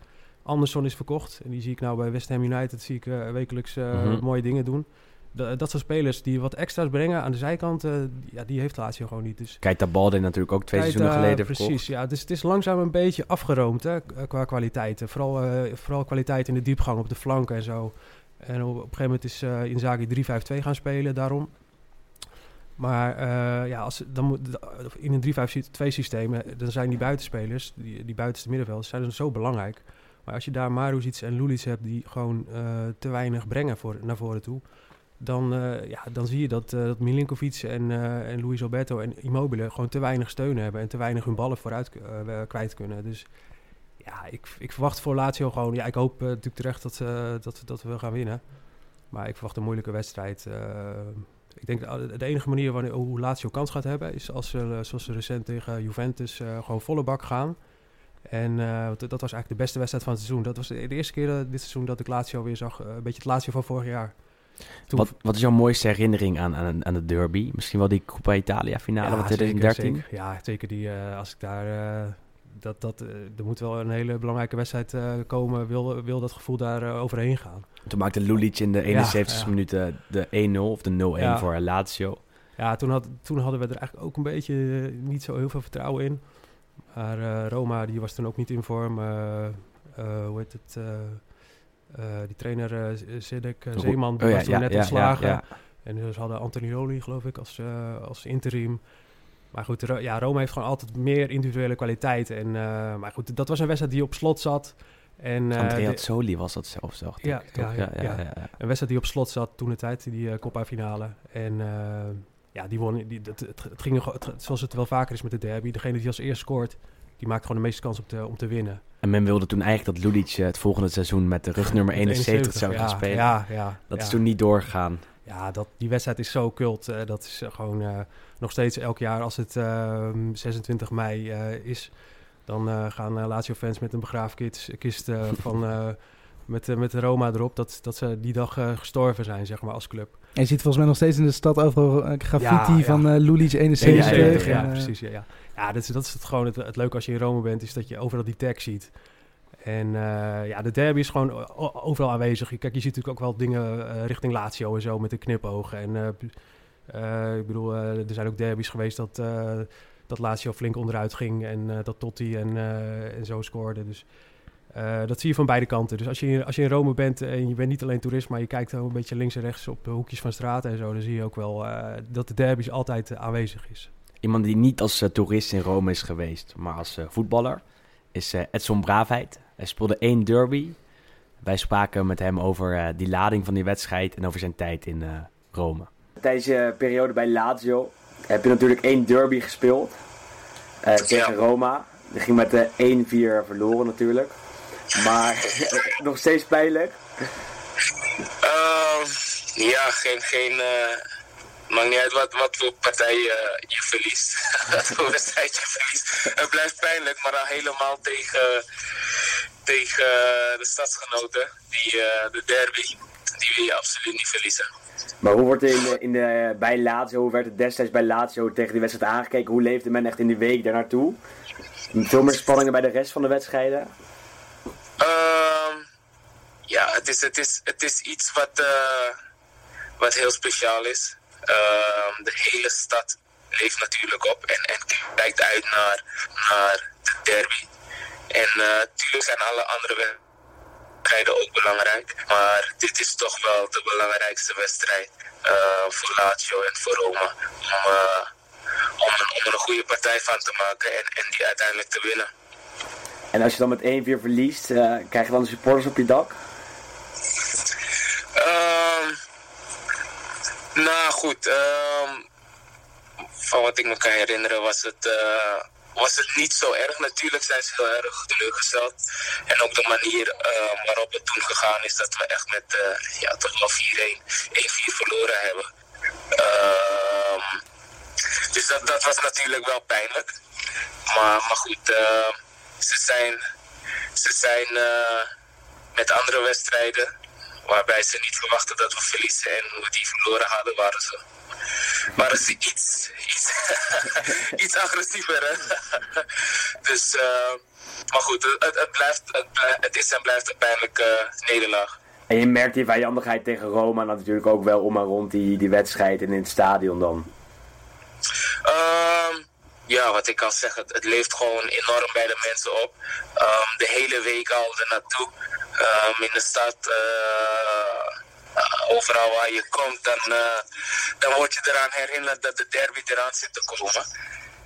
Anderson is verkocht. En die zie ik nou bij West Ham United zie ik, eh, wekelijks eh, Mhm. mooie dingen doen. Da- dat soort spelers die wat extra's brengen aan de zijkant, eh, ja, die heeft Lazio gewoon niet. Dus Keita Balde natuurlijk ook twee Keita, seizoenen geleden Precies, verkocht. ja. Dus het is langzaam een beetje afgeroomd hè, qua kwaliteiten. Vooral, vooral kwaliteit in de diepgang op de flanken en zo. En op, een gegeven moment is eh Inzaghi 3-5-2 gaan spelen daarom. Maar ja, als, dan moet, in een 3-5-2 systeem, dan zijn die buitenspelers, die, die buitenste middenvelders, zijn dan zo belangrijk. Maar als je daar Maruzic en Lulic hebt die gewoon eh, te weinig brengen voor, naar voren toe, dan, eh, ja, dan zie je dat, eh, dat Milinkovic en, en Luis Alberto en Immobile gewoon te weinig steun hebben en te weinig hun ballen vooruit kwijt kunnen. Dus ja, ik, ik verwacht voor Lazio gewoon, ja, ik hoop natuurlijk terecht dat, dat, dat we gaan winnen. Maar ik verwacht een moeilijke wedstrijd. ik denk de, enige manier wanneer, hoe Lazio kans gaat hebben, is als ze, zoals ze recent tegen Juventus, gewoon volle bak gaan. En eh, dat was eigenlijk de beste wedstrijd van het seizoen. Dat was de, eerste keer eh, dit seizoen dat ik Lazio weer zag. eh, een beetje het Lazio van vorig jaar. Toen- Wat, wat is jouw mooiste herinnering aan, aan, aan de derby? Misschien wel die Coppa Italia finale van zeker, 2013? zeker. Ja, zeker die. als ik daar. dat, dat, er moet wel een hele belangrijke wedstrijd komen. Wil, wil dat gevoel daar overheen gaan. Toen maakte Lulic in de 71 ja. minuten de 1-0 of de 0-1 Ja. voor Lazio. Ja, toen, had, toen hadden we er eigenlijk ook een beetje niet zo heel veel vertrouwen in. Maar eh, Roma die was toen ook niet in vorm. eh, eh, hoe heet het? die trainer Zedek Zeeman die Oh was toen net ontslagen. En dus hadden Antonioli, geloof ik, als, als interim. Maar goed, Ro- ja, Roma heeft gewoon altijd meer individuele kwaliteit. En, maar goed, dat was een wedstrijd die op slot zat. En, eh, Andrea de- Soli was dat zelfs, dacht Ja, ik. ja, ja, ja. een wedstrijd die op slot zat toen de tijd, die uh, Coppa finale. En ja, die won. Die, het, het, het ging het, zoals het wel vaker is met de derby. Degene die als eerste scoort, die maakt gewoon de meeste kans om te, om te winnen. En men wilde toen eigenlijk dat Lulic eh, het volgende seizoen met de rugnummer 71 zou gaan ja, spelen. Ja, ja, Dat is toen niet doorgegaan. Ja, dat, die wedstrijd is zo cult. eh, dat is eh, gewoon nog steeds elk jaar als het eh, 26 mei eh, is. Dan gaan Lazio-fans met een begraafkist kist, van, met, eh, met Roma erop. Dat, dat ze die dag eh, gestorven zijn, zeg maar, als club. En je ziet volgens mij nog steeds in de stad overal eh, graffiti Ja, ja. van eh Lulic 71. 71, ja, en, precies. Ja, ja. ja dat, is, dat is het gewoon het, het leuke als je in Rome bent, is dat je overal die tag ziet. En ja, de derby is gewoon overal aanwezig. Kijk, je ziet natuurlijk ook wel dingen richting Lazio en zo met de knipogen. En ik bedoel, er zijn ook derbies geweest dat, dat Lazio flink onderuit ging en dat Totti en, en zo scoorde. Dus eh, dat zie je van beide kanten. Dus als je, als je in Rome bent en je bent niet alleen toerist, maar je kijkt ook een beetje links en rechts op de hoekjes van straten en zo, dan zie je ook wel eh, dat de derbies altijd eh, aanwezig is. Iemand die niet als eh, toerist in Rome is geweest, maar als eh, voetballer, is eh, Edson Braafheid. Hij speelde één derby. Wij spraken met hem over eh, die lading van die wedstrijd en over zijn tijd in eh, Rome. Tijdens je periode bij Lazio heb je natuurlijk één derby gespeeld eh, tegen Roma. Die ging met de 1-4 verloren natuurlijk. Maar nog steeds pijnlijk. Ehm, ja, geen, geen, eh, maakt niet uit wat, wat voor partij je, je verliest. wat voor wedstrijd je verliest. Het blijft pijnlijk, maar dan helemaal tegen, tegen de stadsgenoten. Die, eh, de derby, die wil je absoluut niet verliezen. Maar hoe wordt er in de, in de, bij Lazio, hoe werd het destijds bij Lazio tegen die wedstrijd aangekeken? Hoe leefde men echt in die week daar naartoe? Veel meer spanningen bij de rest van de wedstrijden? Ehm, ja, het is, het, is, het is iets wat, eh, wat heel speciaal is. Ehm, de hele stad leeft natuurlijk op en, en kijkt uit naar, naar de derby. En natuurlijk zijn alle andere wedstrijden ook belangrijk. Maar dit is toch wel de belangrijkste wedstrijd eh, voor Lazio en voor Roma. Om, eh, om, een, een goede partij van te maken en, en die uiteindelijk te winnen. En als je dan met 1-4 verliest, eh, krijg je dan de supporters op je dak? Ehm, nou goed, ehm, van wat ik me kan herinneren was het, eh, was het niet zo erg. Natuurlijk zijn ze heel erg teleurgesteld. En ook de manier eh, waarop het toen gegaan is dat we echt met ja, toch wel 4-1, 1-4 verloren hebben. Ehm, dus dat, dat was natuurlijk wel pijnlijk. Maar, maar goed, ze zijn, ze zijn eh, met andere wedstrijden waarbij ze niet verwachten dat we verliezen en we die verloren hadden, waren ze, waren ze iets, iets, iets agressiever. Hè? dus, eh, maar goed, het, het, blijft, het, het is en blijft een pijnlijke nederlaag. En je merkt die vijandigheid tegen Roma natuurlijk ook wel om en rond die, die wedstrijd en in het stadion dan. Ehm, ja, wat ik kan zeggen, het, leeft gewoon enorm bij de mensen op. Ehm, de hele week al ernaartoe. Ehm, in de stad, eh, overal waar je komt, dan, uh, dan word je eraan herinnerd dat de derby eraan zit te komen.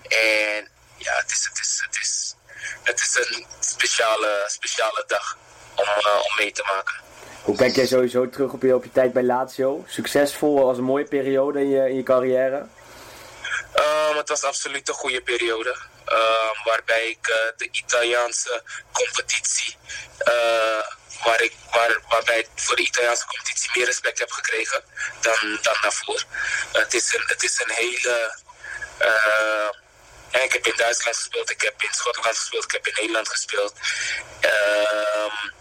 En ja, het is, het is, het is, het is een speciale, speciale dag om, uh, om mee te maken. Hoe kijk jij sowieso terug op je, op je tijd bij Lazio? Succesvol, als een mooie periode in je, in je carrière? Het was absoluut een goede periode. Um, waarbij ik uh, de Italiaanse competitie, uh, waar ik, waar, waarbij ik voor de Italiaanse competitie meer respect heb gekregen dan, dan daarvoor. het, is een, het is een hele. Ja, ik heb in Duitsland gespeeld, ik heb in Schotland gespeeld, ik heb in Nederland gespeeld. Um,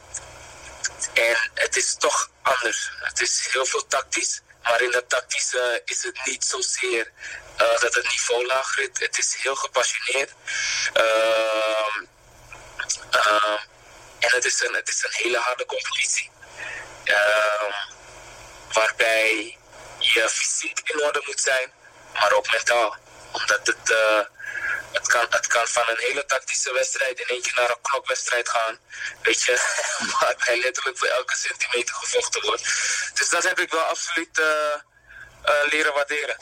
en het is toch anders. Het is heel veel tactisch. Maar in dat tactische is het niet zozeer uh, dat het niveau laag is. Het is heel gepassioneerd. Uh, uh, en het is, een, het is een hele harde competitie. Ehm, waarbij je fysiek in orde moet zijn, maar ook mentaal. Omdat het eh, het kan, het kan van een hele tactische wedstrijd in keer naar een knokwedstrijd gaan. Weet je, waarbij letterlijk voor elke centimeter gevochten wordt. Dus dat heb ik wel absoluut uh, leren waarderen.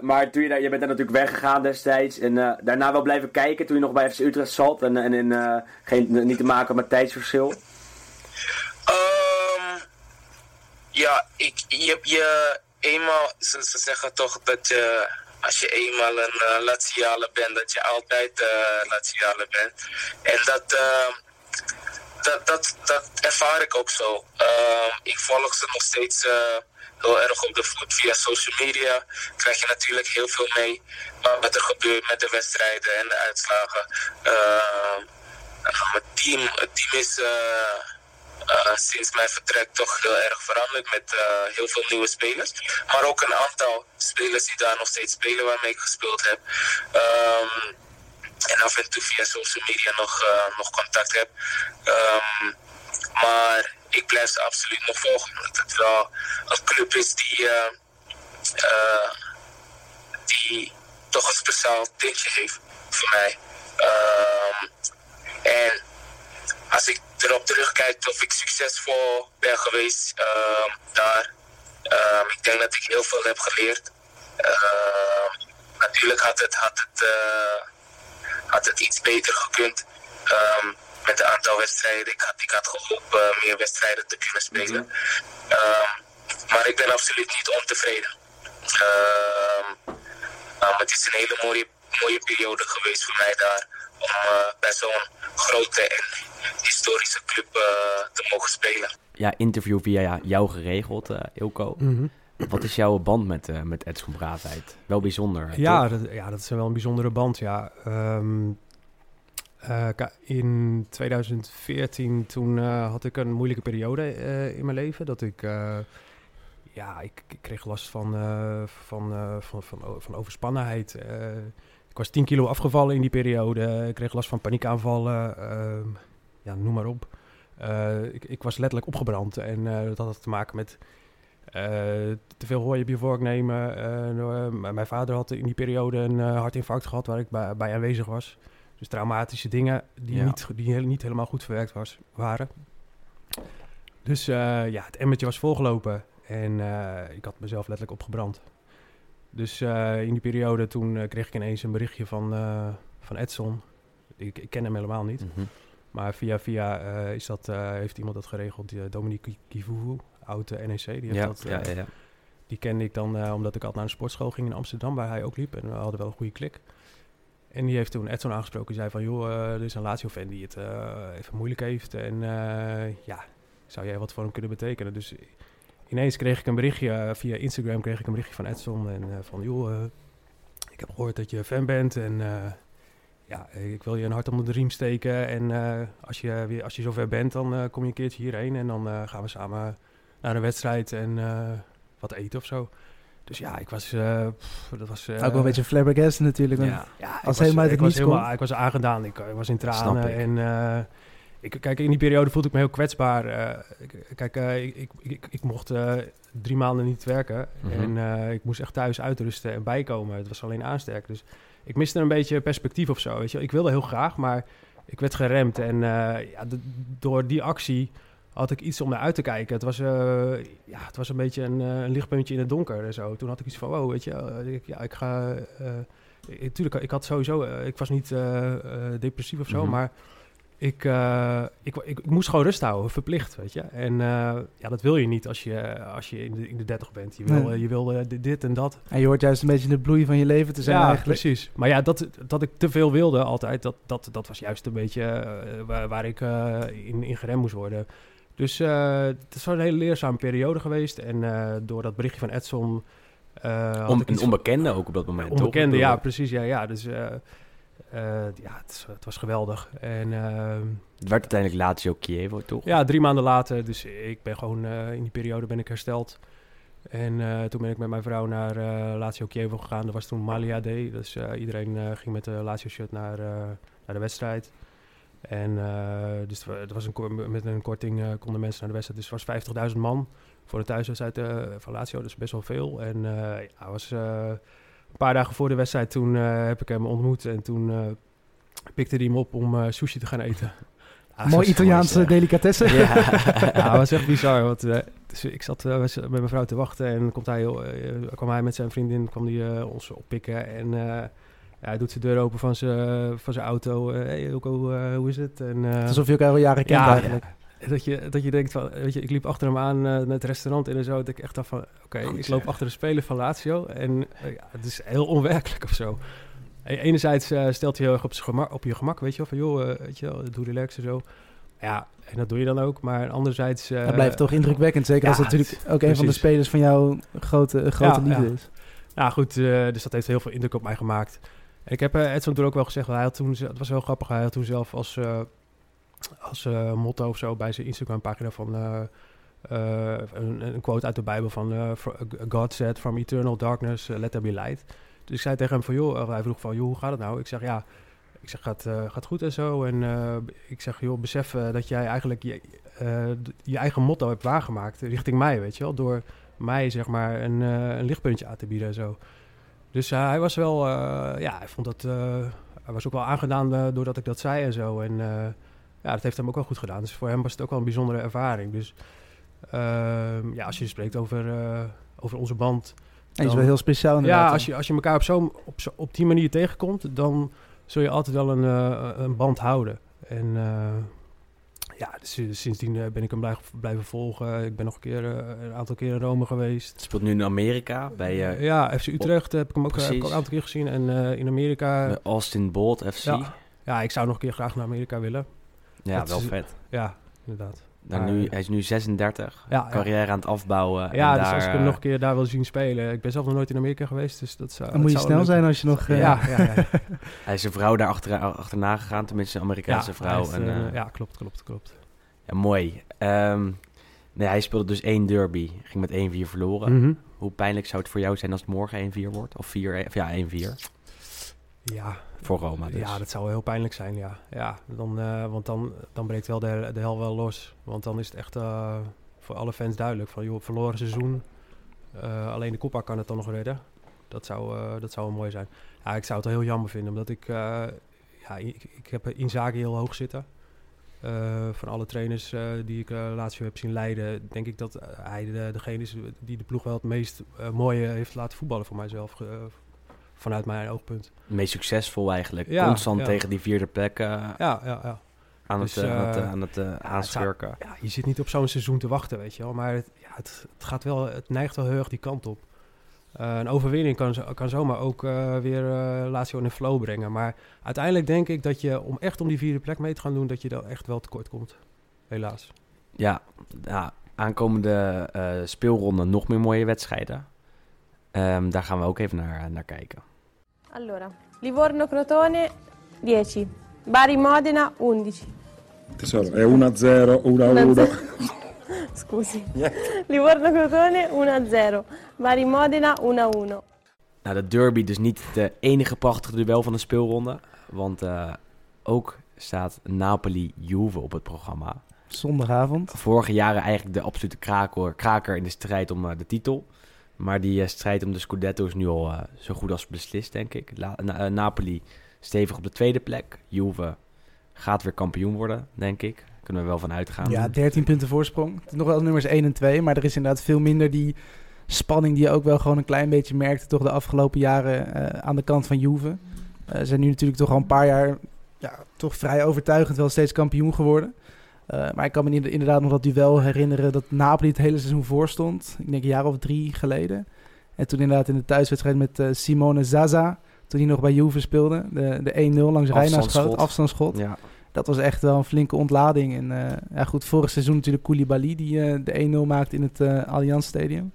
Maar toen je, daar, je bent daar natuurlijk weggegaan destijds en uh, daarna wel blijven kijken toen je nog bij FC Utrecht zat en, en, en geen, niet te maken met tijdsverschil? Um, ja, ik, je, je eenmaal, ze, ze zeggen toch dat als je eenmaal een Laziale bent, dat je altijd uh, Laziale bent. En dat, uh, dat, dat, dat ervaar ik ook zo. Uh, ik volg ze nog steeds heel erg op de voet. Via social media krijg je natuurlijk heel veel mee wat er gebeurt met de wedstrijden en de uitslagen. het, team, het team is uh, sinds mijn vertrek toch heel erg veranderd met heel veel nieuwe spelers. Maar ook een aantal spelers die daar nog steeds spelen waarmee ik gespeeld heb. Um, en af en toe via social media nog, nog contact heb. Um, maar ik blijf ze absoluut nog volgen. Omdat het wel een club is die, die toch een speciaal tintje heeft voor mij. Um, en als ik erop terugkijk of ik succesvol ben geweest uh, daar. Uh, ik denk dat ik heel veel heb geleerd. Natuurlijk had het, had, het, uh, had het iets beter gekund met een aantal wedstrijden. Ik had, ik had gehoopt meer wedstrijden te kunnen spelen. Mm -hmm. maar ik ben absoluut niet ontevreden. het is een hele mooie, mooie periode geweest voor mij daar om bij zo'n grote en historische club uh, te mogen spelen. Ja, interview via jou geregeld, uh, Ilko. Mm -hmm. Wat is jouw band met, uh, met Edson Braafheid? Wel bijzonder. Ja dat, ja, dat is wel een bijzondere band. Ja. Um, in 2014 toen had ik een moeilijke periode in mijn leven. Dat ik ja, ik, ik, kreeg last van, van, van, van, van, overspannenheid. Ik was 10 kilo afgevallen in die periode. Ik kreeg last van paniekaanvallen. Ehm, ja, noem maar op. Ik, ik, was letterlijk opgebrand. En dat had te maken met te veel hooi op je vork nemen. mijn vader had in die periode een hartinfarct gehad waar ik bij, bij aanwezig was. Dus traumatische dingen die, ja. niet, die niet helemaal goed verwerkt was, waren. Dus ja, het emmertje was volgelopen. En uh, ik had mezelf letterlijk opgebrand. Dus uh, in die periode toen kreeg ik ineens een berichtje van, van Edson. Ik, ik, ken hem helemaal niet. Mm -hmm. Maar via via is dat, heeft iemand dat geregeld. Die, Dominique Kivuvu, oude NEC. Die, heeft ja, dat, ja, ja, ja. die kende ik dan omdat ik altijd naar een sportschool ging in Amsterdam. Waar hij ook liep. En we hadden wel een goede klik. En die heeft toen Edson aangesproken. Die zei van, joh, er is een Lazio-fan die het even moeilijk heeft. En ja, zou jij wat voor hem kunnen betekenen? Dus ineens kreeg ik een berichtje via Instagram kreeg ik een berichtje van Edson en van joh, ik heb gehoord dat je fan bent en ja, ik wil je een hart onder de riem steken en als je weer als je zover bent dan kom je een keertje hierheen en dan gaan we samen naar een wedstrijd en wat eten of zo. Dus ja, ik was, pff, dat was... Ook wel een beetje flabbergasted natuurlijk. Ja, ja als helemaal uit het niets Ik was aangedaan, ik, ik was in tranen en ik, kijk, in die periode voelde ik me heel kwetsbaar. Kijk, ik, ik, ik, mocht drie maanden niet werken. Mm -hmm. En ik moest echt thuis uitrusten en bijkomen. Het was alleen aansterk. Dus ik miste een beetje perspectief of zo. Weet je? Ik wilde heel graag, maar ik werd geremd. En ja, door die actie had ik iets om naar uit te kijken. Het was, ja, het was een beetje een, een, lichtpuntje in het donker en zo. Toen had ik iets van, oh, weet je, ik, ja, ik ga... Natuurlijk, ik had sowieso... ik was niet depressief of zo, mm -hmm. maar ik, eh, ik, ik, ik moest gewoon rust houden, verplicht, weet je. En eh, ja, dat wil je niet als je, als je in, de, in de 30 bent. Je wil, Nee. eh, je wil eh, dit- en dat. En je hoort juist een beetje in de bloei van je leven te zijn ja, eigenlijk. precies. Maar ja, dat, dat ik te veel wilde altijd, dat, dat, dat was juist een beetje eh, waar, waar ik eh, in, in geremd moest worden. Dus eh, het is wel een hele leerzame periode geweest. En eh, door dat berichtje van Edson... eh, Om, een onbekende ook op dat moment, toch? Onbekende, Ik ja, precies. Ja, ja. Dus ja, het, is- het was geweldig. En ehm, Het werd uiteindelijk Lazio Chievo, toch? ja, drie maanden later, dus ik ben gewoon in die periode ben ik hersteld. En toen ben ik met mijn vrouw naar Lazio Chievo gegaan. Dat was toen Malia Day. Dus iedereen ging met de Lazio shirt naar, naar de wedstrijd. En eh, dus het wa- het was een, met een korting eh, konden mensen naar de wedstrijd. Dus het was 50.000 man voor de thuiswedstrijd eh, van Lazio. Dus best wel veel. En ja, was, een paar dagen voor de wedstrijd toen heb ik hem ontmoet. En toen pikte hij hem op om sushi te gaan eten. Mooi Italiaanse delicatessen. Ja. ja, dat was echt bizar. Want, dus ik zat met mijn vrouw te wachten en komt hij, kwam hij met zijn vriendin kwam die, ons oppikken. En ja, hij doet de deur open van zijn van zijn auto. Eh, hey, Ilko, eh, hoe is het? En, eh, Alsof je elkaar al jaren kent ja, eigenlijk. dat je, dat je denkt van, weet je, ik liep achter hem aan eh, naar het restaurant en zo. Dat ik echt dacht van, oké, ik loop achter de speler van Lazio. En eh, ja, het is heel onwerkelijk of zo. Enerzijds eh, stelt hij heel erg op, zijn gemak, op je gemak, weet je wel. Van, joh, eh, weet je wel, doe relax en zo. Ja, en dat doe je dan ook. Maar anderzijds... eh, Dat blijft toch indrukwekkend. Zeker ja, als het natuurlijk ook een van de precies. spelers van jouw grote, grote Ja, liefde ja. is. Nou goed, eh, dus dat heeft heel veel indruk op mij gemaakt. Ik heb eh, Edson toen ook wel gezegd, hij had toen, het was heel grappig, hij had toen zelf als, eh, als eh, motto of zo bij zijn Instagram pagina van eh, een, een quote uit de Bijbel van God said from eternal darkness let there be light. Dus ik zei tegen hem van joh, hij vroeg van joh, hoe gaat het nou? Ik zeg ja, ik zeg gaat, gaat goed en zo. En ik zeg joh, besef dat jij eigenlijk je, je eigen motto hebt waargemaakt richting mij, weet je wel, door mij zeg maar een, een lichtpuntje aan te bieden en zo. Dus eh, hij was wel, eh, ja, hij vond dat, eh, hij was ook wel aangedaan doordat ik dat zei en zo. En ja, dat heeft hem ook wel goed gedaan. Dus voor hem was het ook wel een bijzondere ervaring. Dus ehm, ja, als je spreekt over, over onze band. Is wel heel speciaal inderdaad. Ja, als je, als je elkaar op, zo, op, zo, op die manier tegenkomt, dan zul je altijd wel een, een band houden. En ja, dus, eh, sindsdien eh, ben ik hem blijf, blijven volgen. Ik ben nog een keer eh, een aantal keer in Rome geweest. Speelt nu in Amerika bij eh, ja, FC Utrecht heb ik hem ook, eh, ik een aantal keer gezien. En eh, in Amerika... bij Austin Bolt FC. Ja, ja, ja, ik zou nog een keer graag naar Amerika willen. dat wel is- vet. Ja, inderdaad. Maar, nu, hij is nu 36, Ja, ja. carrière aan het afbouwen. ja, en dus daar, als ik hem eh, nog een keer daar wil zien spelen. Ik ben zelf nog nooit in Amerika geweest, dus dat zou Dan moet je snel zijn als je nog... eh, Ja, ja, ja. Hij is zijn vrouw daar achter, achterna gegaan, tenminste een Amerikaanse Ja, vrouw. en, eh, eh, ja, klopt, klopt, klopt. ja, mooi. Ehm, nee, hij speelde dus één derby, ging met 1-4 verloren. Mhm. Hoe pijnlijk zou het voor jou zijn als het morgen 1-4 wordt? Of 4, of ja, 1-4 Ja, voor Roma dus. ja, dat zou heel pijnlijk zijn, ja. ja dan, eh, want dan, dan breekt wel de, de hel wel los. Want dan is het echt eh, voor alle fans duidelijk van, joh, verloren seizoen. Eh, alleen de Copa kan het dan nog redden. Dat zou, dat zou wel mooi zijn. Ja, ik zou het wel heel jammer vinden, omdat ik... ja, ik, ik heb Inzaghi heel hoog zitten. Van alle trainers die ik uh, laatst heb zien leiden, denk ik dat hij de, degene is die de ploeg wel het meest mooie heeft laten voetballen voor mijzelf. Vanuit mijn oogpunt. meest succesvol eigenlijk. Ja, Constant ja. tegen die vierde plek eh, Ja, ja, ja. aan, Dus, het, eh, aan het, eh, aan het aanschurken. ja, je zit niet op zo'n seizoen te wachten, weet je wel. Maar het, ja, het, het gaat wel, het neigt wel heel erg die kant op. Een overwinning kan, kan zomaar ook weer Lazio in een flow brengen. Maar uiteindelijk denk ik dat je, om echt om die vierde plek mee te gaan doen, dat je dan echt wel tekort komt. Helaas. Ja, ja aankomende speelronde nog meer mooie wedstrijden. Ehm, daar gaan we ook even naar, naar kijken. Allora, Livorno-Crotone 10, Bari-Modena 11. Tesoro, è 1-0, 1-1. Scusi. Livorno-Crotone 1-0, Bari-Modena 1-1. Nou, de derby dus niet de enige prachtige duel van de speelronde. Want eh, ook staat Napoli-Juve op het programma. Zondagavond. Vorige jaren eigenlijk de absolute kraker, kraker in de strijd om eh, de titel. Maar die eh, strijd om de Scudetto is nu al eh, zo goed als beslist, denk ik. Eh, Napoli stevig op de tweede plek. Juve gaat weer kampioen worden, denk ik. Kunnen we wel van uitgaan. Ja, 13 punten voorsprong. Nog wel nummers 1 en 2, maar er is inderdaad veel minder die spanning die je ook wel gewoon een klein beetje merkte toch de afgelopen jaren aan de kant van Juve. Ze zijn nu natuurlijk toch al een paar jaar ja, toch vrij overtuigend wel steeds kampioen geworden. Uh, maar ik kan me inderdaad nog dat duel herinneren dat Napoli het hele seizoen voor stond. Ik denk een jaar of drie geleden. En toen inderdaad in de thuiswedstrijd met uh, Simone Zaza, toen hij nog bij Juve speelde, de, de 1-0 langs Reina schoot, afstandsschot. Ja. Dat was echt wel een flinke ontlading. En uh, ja, goed, vorig seizoen natuurlijk Koulibaly die de 1-0 maakte in het Allianz Stadium.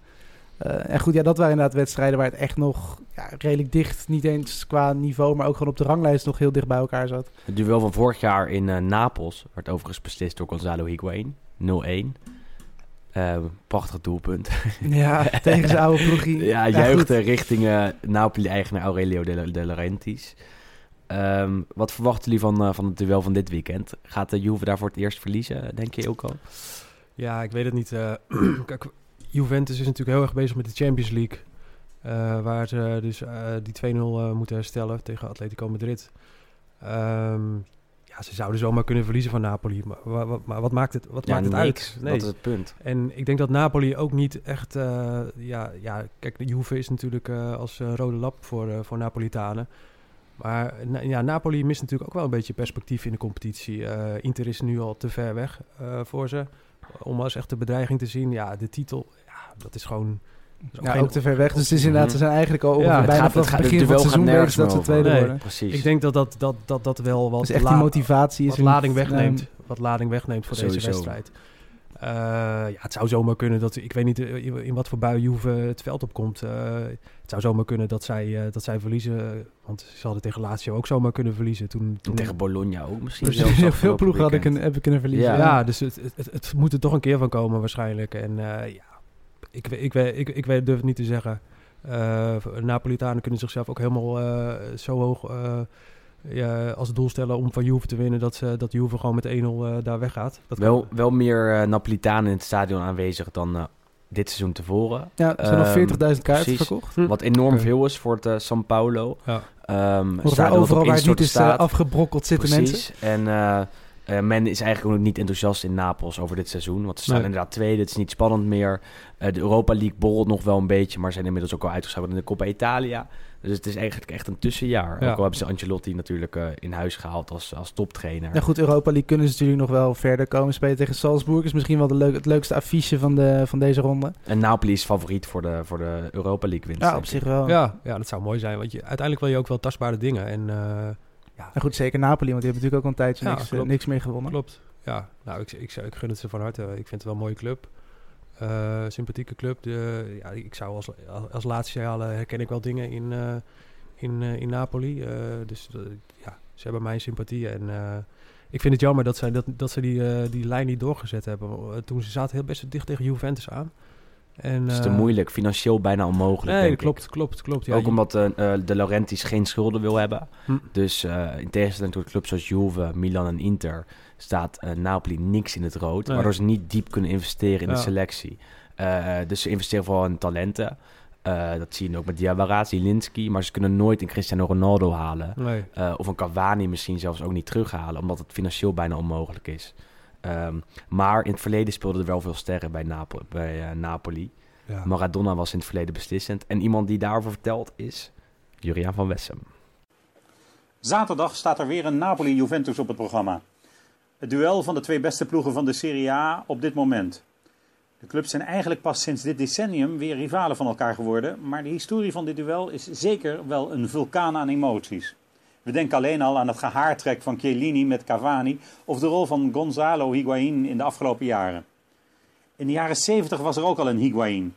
Uh, en goed, ja, dat waren inderdaad wedstrijden waar het echt nog ja, redelijk dicht, niet eens qua niveau, maar ook gewoon op de ranglijst nog heel dicht bij elkaar zat. Het duel van vorig jaar in uh, Napels werd overigens beslist door Gonzalo Higuain, 0-1. Uh, prachtig doelpunt. Ja, tegen zijn oude ploegie. ja, juichte richting Napoli-eigenaar Aurelio De, De Laurentiis. Um, wat verwachten jullie van, van het duel van dit weekend? Gaat de Juve daar voor het eerst verliezen, denk je ook al? Ja, ik weet het niet. Juventus is natuurlijk heel erg bezig met de Champions League. Uh, waar ze dus uh, die 2-0 uh, moeten herstellen tegen Atletico Madrid. Um, ja, ze zouden zomaar kunnen verliezen van Napoli. Maar, maar, maar wat maakt het, wat ja, maakt het niks, uit? Nee. Dat is het punt. En ik denk dat Napoli ook niet echt... ja, ja, kijk, de Juve is natuurlijk als rode lap voor, voor Napolitanen. Maar ja, Napoli mist natuurlijk ook wel een beetje perspectief in de competitie. Inter is nu al te ver weg voor ze. Om als echt de bedreiging te zien. Ja, de titel, dat is gewoon... ja, ook te ver weg. Dus het is inderdaad, ze zijn eigenlijk al ja, bijna gaat, vanaf het begin van het seizoen bezig dat ze tweede nee, worden. Precies. Ik denk dat dat, dat, dat, dat wel wat, dus echt die motivatie wat is lading wegneemt. Wat lading wegneemt voor Sowieso. deze wedstrijd. Uh, ja, het zou zomaar kunnen dat... Ik weet niet in wat voor bui Juve het veld opkomt. Uh, het zou zomaar kunnen dat zij, uh, dat zij verliezen. Want ze hadden tegen Lazio ook zomaar kunnen verliezen. Toen, toen... Tegen Bologna ook misschien. Heel veel ploegen hadden kunnen, hebben kunnen verliezen. Ja, ja dus het, het, het, het, moet er toch een keer van komen waarschijnlijk. En ja, ik, ik, ik, ik, ik durf het niet te zeggen. Uh, Napolitanen kunnen zichzelf ook helemaal uh, zo hoog uh, ja, als doel stellen om van Juve te winnen... dat, ze, dat Juve gewoon met 1-0 daar weggaat. Dat wel, kan... wel meer Napolitanen in het stadion aanwezig dan dit seizoen tevoren. Ja, er zijn nog 40.000 ehm, kaarten precies, verkocht. Hm. Wat enorm okay. veel is voor het San Paulo. Ja. Um, overal waar het niet is afgebrokkeld zitten precies. mensen. En... Uh, men is eigenlijk ook niet enthousiast in Napels over dit seizoen. Want ze staan nee. inderdaad tweede. Het is niet spannend meer. Uh, de Europa League borrelt nog wel een beetje. Maar zijn inmiddels ook al uitgeschakeld in de Coppa Italia. Dus het is eigenlijk echt een tussenjaar. Ja. Ook al hebben ze Ancelotti natuurlijk uh, in huis gehaald als, als toptrainer. Ja goed, Europa League kunnen ze natuurlijk nog wel verder komen. Spelen tegen Salzburg is misschien wel de leuk, het leukste affiche van, de, van deze ronde. En Napoli is favoriet voor de, voor de Europa League winst. Ja, op zich wel. Ja, ja, dat zou mooi zijn. Want je, uiteindelijk wil je ook wel tastbare dingen. En... Ja. En goed, zeker Napoli, want die hebben natuurlijk ook al een tijdje niks, uh, niks meer gewonnen. Klopt. Ja, nou, ik, ik, ik gun het ze van harte. Ik vind het wel een mooie club. Uh, sympathieke club. De, ja, ik zou als, als laatste halen herken ik wel dingen in, uh, in, in Napoli. dus ja, ze hebben mijn sympathie. En ik vind het jammer dat zij, dat, dat ze die, die lijn niet doorgezet hebben. Toen ze zaten heel best dicht tegen Juventus aan. En, het is te moeilijk, financieel bijna onmogelijk. Nee, klopt, ik. klopt, klopt. Ja, Ook omdat uh, de Laurentiis geen schulden wil hebben. Hm. Dus in tegenstelling tot clubs zoals Juve, Milan en Inter staat Napoli niks in het rood. Nee. Waardoor ze niet diep kunnen investeren in ja. de selectie. dus ze investeren vooral in talenten. dat zie je ook met Diawara, Zielinski. Maar ze kunnen nooit een Cristiano Ronaldo halen. Nee. of een Cavani misschien zelfs ook niet terughalen. Omdat het financieel bijna onmogelijk is. Um, maar in het verleden speelden er wel veel sterren bij, bij uh, Napoli. Ja. Maradona was in het verleden beslissend. En iemand die daarover vertelt is Juriaan van Wessem. Zaterdag staat er weer een Napoli-Juventus op het programma. Het duel van de twee beste ploegen van de Serie A op dit moment. De clubs zijn eigenlijk pas sinds dit decennium weer rivalen van elkaar geworden. Maar de historie van dit duel is zeker wel een vulkaan aan emoties. We denken alleen al aan het gehaartrek van Chiellini met Cavani of de rol van Gonzalo Higuain in de afgelopen jaren. In de jaren 70 was er ook al een Higuain.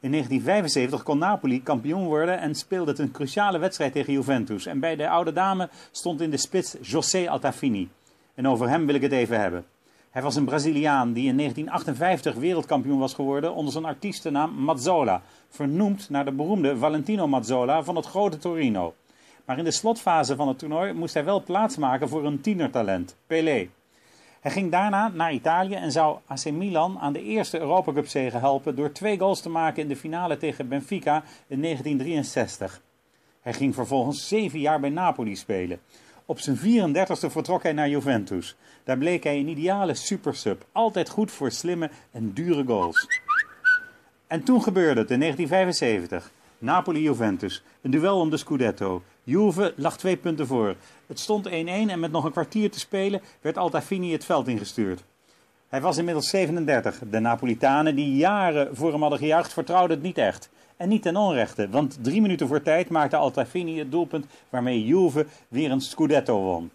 In 1975 kon Napoli kampioen worden en speelde het een cruciale wedstrijd tegen Juventus. En bij de oude dame stond in de spits José Altafini. En over hem wil ik het even hebben. Hij was een Braziliaan die in 1958 wereldkampioen was geworden onder zijn artiestennaam Mazzola. Vernoemd naar de beroemde Valentino Mazzola van het grote Torino. Maar in de slotfase van het toernooi moest hij wel plaatsmaken voor een tienertalent, Pelé. Hij ging daarna naar Italië en zou AC Milan aan de eerste Europacup zege helpen door twee goals te maken in de finale tegen Benfica in 1963. Hij ging vervolgens zeven jaar bij Napoli spelen. Op zijn 34ste vertrok hij naar Juventus. Daar bleek hij een ideale supersub, altijd goed voor slimme en dure goals. En toen gebeurde het in 1975. Napoli-Juventus. Een duel om de Scudetto. Juve lag twee punten voor. Het stond 1-1 en met nog een kwartier te spelen werd Altafini het veld ingestuurd. Hij was inmiddels 37. De Napolitanen die jaren voor hem hadden gejuicht vertrouwden het niet echt. En niet ten onrechte, want drie minuten voor tijd maakte Altafini het doelpunt waarmee Juve weer een Scudetto won.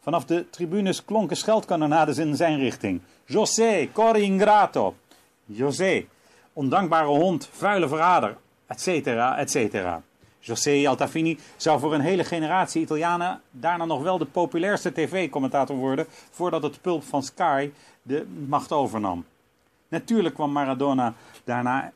Vanaf de tribunes klonken scheldkanonades in zijn richting. José, cori ingrato. José, ondankbare hond, vuile verrader, etcetera, etcetera. José Altafini zou voor een hele generatie Italianen daarna nog wel de populairste tv-commentator worden voordat het pulp van Sky de macht overnam. Natuurlijk kwam Maradona daarna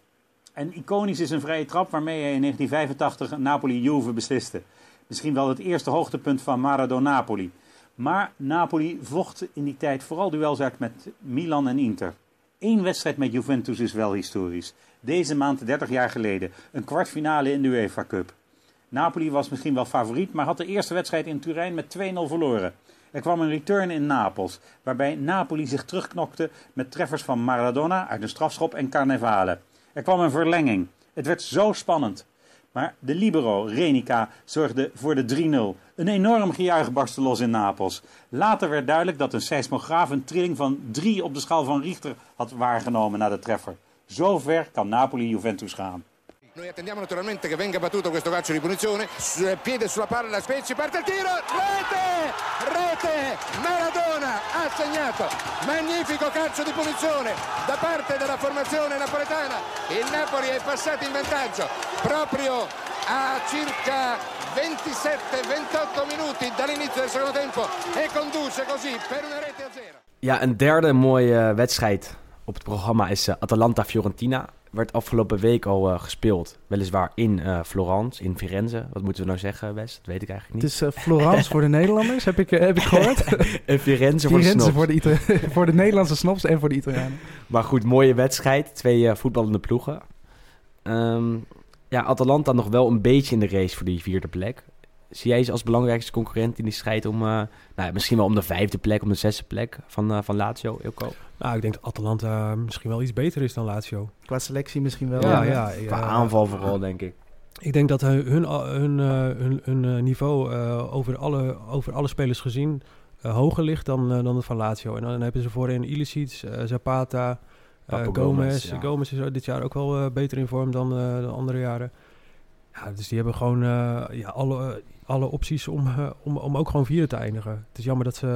en iconisch is een vrije trap waarmee hij in 1985 Napoli-Juve besliste. Misschien wel het eerste hoogtepunt van Maradona-Napoli. Maar Napoli vocht in die tijd vooral duels uit met Milan en Inter. Eén wedstrijd met Juventus is wel historisch. Deze maand 30 jaar geleden, een kwartfinale in de UEFA Cup. Napoli was misschien wel favoriet, maar had de eerste wedstrijd in Turijn met 2-0 verloren. Er kwam een return in Napels, waarbij Napoli zich terugknokte met treffers van Maradona uit een strafschop en Carnevale. Er kwam een verlenging. Het werd zo spannend. Maar de libero, Renica, zorgde voor de 3-0. Een enorm gejuich barstte los in Napels. Later werd duidelijk dat een seismograaf een trilling van 3 op de schaal van Richter had waargenomen na de treffer. Zo ver kan Napoli-Juventus gaan. Noi attendiamo naturalmente che venga battuto questo calcio di punizione. S- Piede sulla palla, Spezia parte il tiro. Rete! Rete! Maradona ha segnato. Magnifico calcio di punizione da parte della formazione napoletana. Il Napoli è passato in vantaggio proprio a circa 27-28 minuti dall'inizio del secondo tempo e conduce così per una rete a zero. Ja, een derde mooie wedstrijd op het programma is eh, Atalanta-Fiorentina. Werd afgelopen week al eh, gespeeld. Weliswaar in eh, Florence, in Firenze. Wat moeten we nou zeggen, Wes? Dat weet ik eigenlijk Het niet. is eh, Florence voor de Nederlanders, heb ik, heb ik gehoord. en Firenze voor de Firenze voor de, Ita- voor de Nederlandse snobs en voor de Italianen. Maar goed, mooie wedstrijd. Twee voetballende ploegen. Ehm, ja, Atalanta nog wel een beetje in de race voor die vierde plek. Zie jij ze als belangrijkste concurrent in die strijd om... eh, nou, misschien wel om de vijfde plek, om de zesde plek van, eh, van Lazio, Ilko? Nou, ik denk dat Atalanta misschien wel iets beter is dan Lazio. Qua selectie misschien wel. Ja, eh, ja. Qua ja. aanval vooral, denk ik. Ik denk dat hun, hun, hun, eh, hun, hun, eh, niveau eh, over, alle, over alle spelers gezien eh, hoger ligt dan, eh, dan het van Lazio. En dan hebben ze voorin Ilicic, eh, Zapata, eh, Gomez. Gomez, ja. Gomez is dit jaar ook wel eh, beter in vorm dan eh, de andere jaren. Ja, dus die hebben gewoon eh, ja, alle, alle opties om, eh, om, om ook gewoon vierde te eindigen. Het is jammer dat ze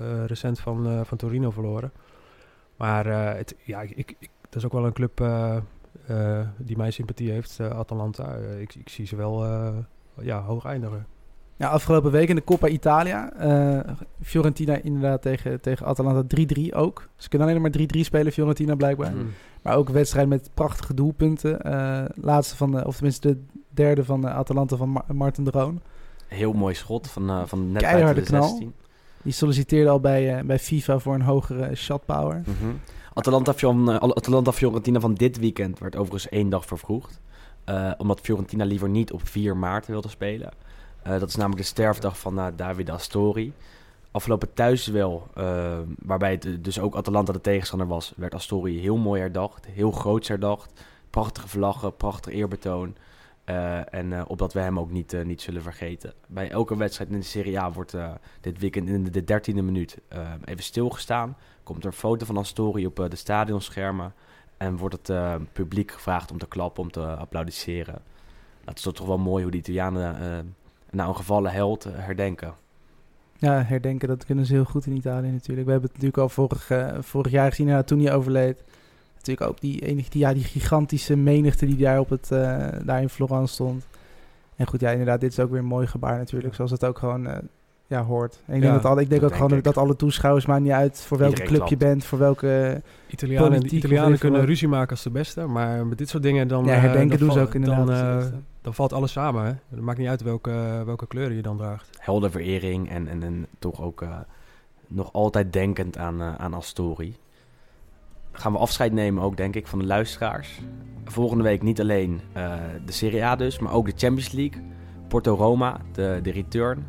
eh, recent van, eh, van Torino verloren. Maar eh, het, ja, ik, ik, ik- dat is ook wel een club eh, eh, die mijn sympathie heeft, eh, Atalanta. Eh, ik, ik zie ze wel eh, ja, hoog eindigen. Ja, afgelopen week in de Coppa Italia. eh, Fiorentina inderdaad tegen, tegen Atalanta 3-3 ook. Ze kunnen alleen maar 3-3 spelen, Fiorentina blijkbaar. Mhm. Maar ook een wedstrijd met prachtige doelpunten. Eh, laatste van de, of tenminste de derde van de Atalanta van Mar- Martin de Roon. Heel mooi schot van, eh, van net Keiharde de knal. 16. Die solliciteerde al bij, eh, bij FIFA voor een hogere shot power. Mhm. Atalanta, Fion- eh, Atalanta Fiorentina van dit weekend werd overigens één dag vervroegd. Omdat Fiorentina liever niet op 4 maart wilde spelen. Dat is namelijk de sterfdag van Davide Astori. Afgelopen thuisduel, eh waarbij het dus ook Atalanta de tegenstander was, werd Astori heel mooi herdacht. Heel groots herdacht. Prachtige vlaggen, prachtig eerbetoon. Eh, en eh, opdat we hem ook niet, eh, niet zullen vergeten. Bij elke wedstrijd in de Serie A wordt dit weekend in de dertiende minuut eh, even stilgestaan. Komt er een foto van Astori op de stadionschermen. En wordt het publiek gevraagd om te klappen, om te applaudisseren. Dat is toch wel mooi hoe de Italianen nou een gevallen held herdenken. Ja, herdenken, dat kunnen ze heel goed in Italië natuurlijk. We hebben het natuurlijk al vorig, vorig jaar gezien, toen hij overleed. Natuurlijk ook die, enige, die, ja, die gigantische menigte die daar, op het, eh, daar in Florence stond. En goed, ja, inderdaad, dit is ook weer een mooi gebaar natuurlijk, zoals het ook gewoon eh, ja, hoort. En ik Ja, denk, dat alle, ik denk dat ook denk gewoon ik. dat alle toeschouwers, maakt niet uit voor welke Iedereen club je bent, voor welke... Italianen, Politiek Italianen kunnen wat. ruzie maken als de beste, maar met dit soort dingen dan, Ja, eh, herdenken dan doen ze ook inderdaad Dan, eh, dan valt alles samen. Hè? Het maakt niet uit welke, welke kleuren je dan draagt. Heldenverering en, en, en toch ook eh, nog altijd denkend aan, aan Astori. Gaan we afscheid nemen ook, denk ik, van de luisteraars. Volgende week niet alleen eh, de Serie A dus, maar ook de Champions League. Porto-Roma, de, de return.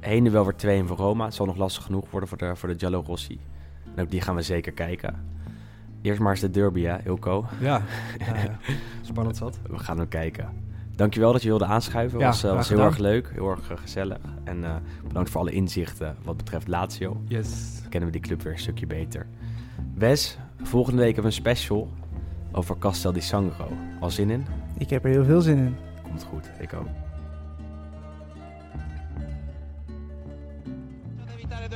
Heen en wel weer 2 voor Roma. Het zal nog lastig genoeg worden voor de, voor de Giallo Rossi. En ook die gaan we zeker kijken. Eerst maar eens de derby, hè, Ilko? Ja, ja, ja. spannend zat. We gaan hem kijken. Dankjewel dat je wilde aanschuiven. Ja, was, eh, was heel erg leuk, heel erg eh, gezellig. En bedankt voor alle inzichten wat betreft Lazio. Yes. Dan kennen we die club weer een stukje beter. Wes, volgende week hebben we een special over Castel di Sangro. Al zin in? Ik heb er heel veel zin in. Komt goed, ik ook.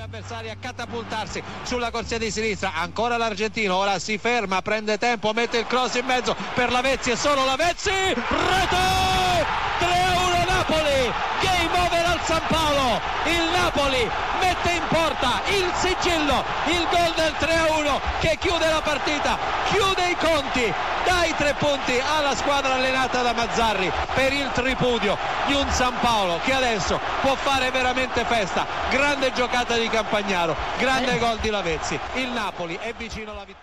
Due avversari a catapultarsi sulla corsia di sinistra. Ancora l'argentino ora si ferma prende tempo mette il cross in mezzo per Lavezzi e solo Lavezzi rete! 3-1 Napoli game over al San Paolo. Il Napoli mette in porta il sigillo il gol del 3-1 che chiude la partita chiude i conti dai tre punti alla squadra allenata da Mazzarri per il tripudio di un San Paolo che adesso può fare veramente festa. Grande giocata di Campagnaro. Grande gol di Lavezzi. Il Napoli è vicino alla vittoria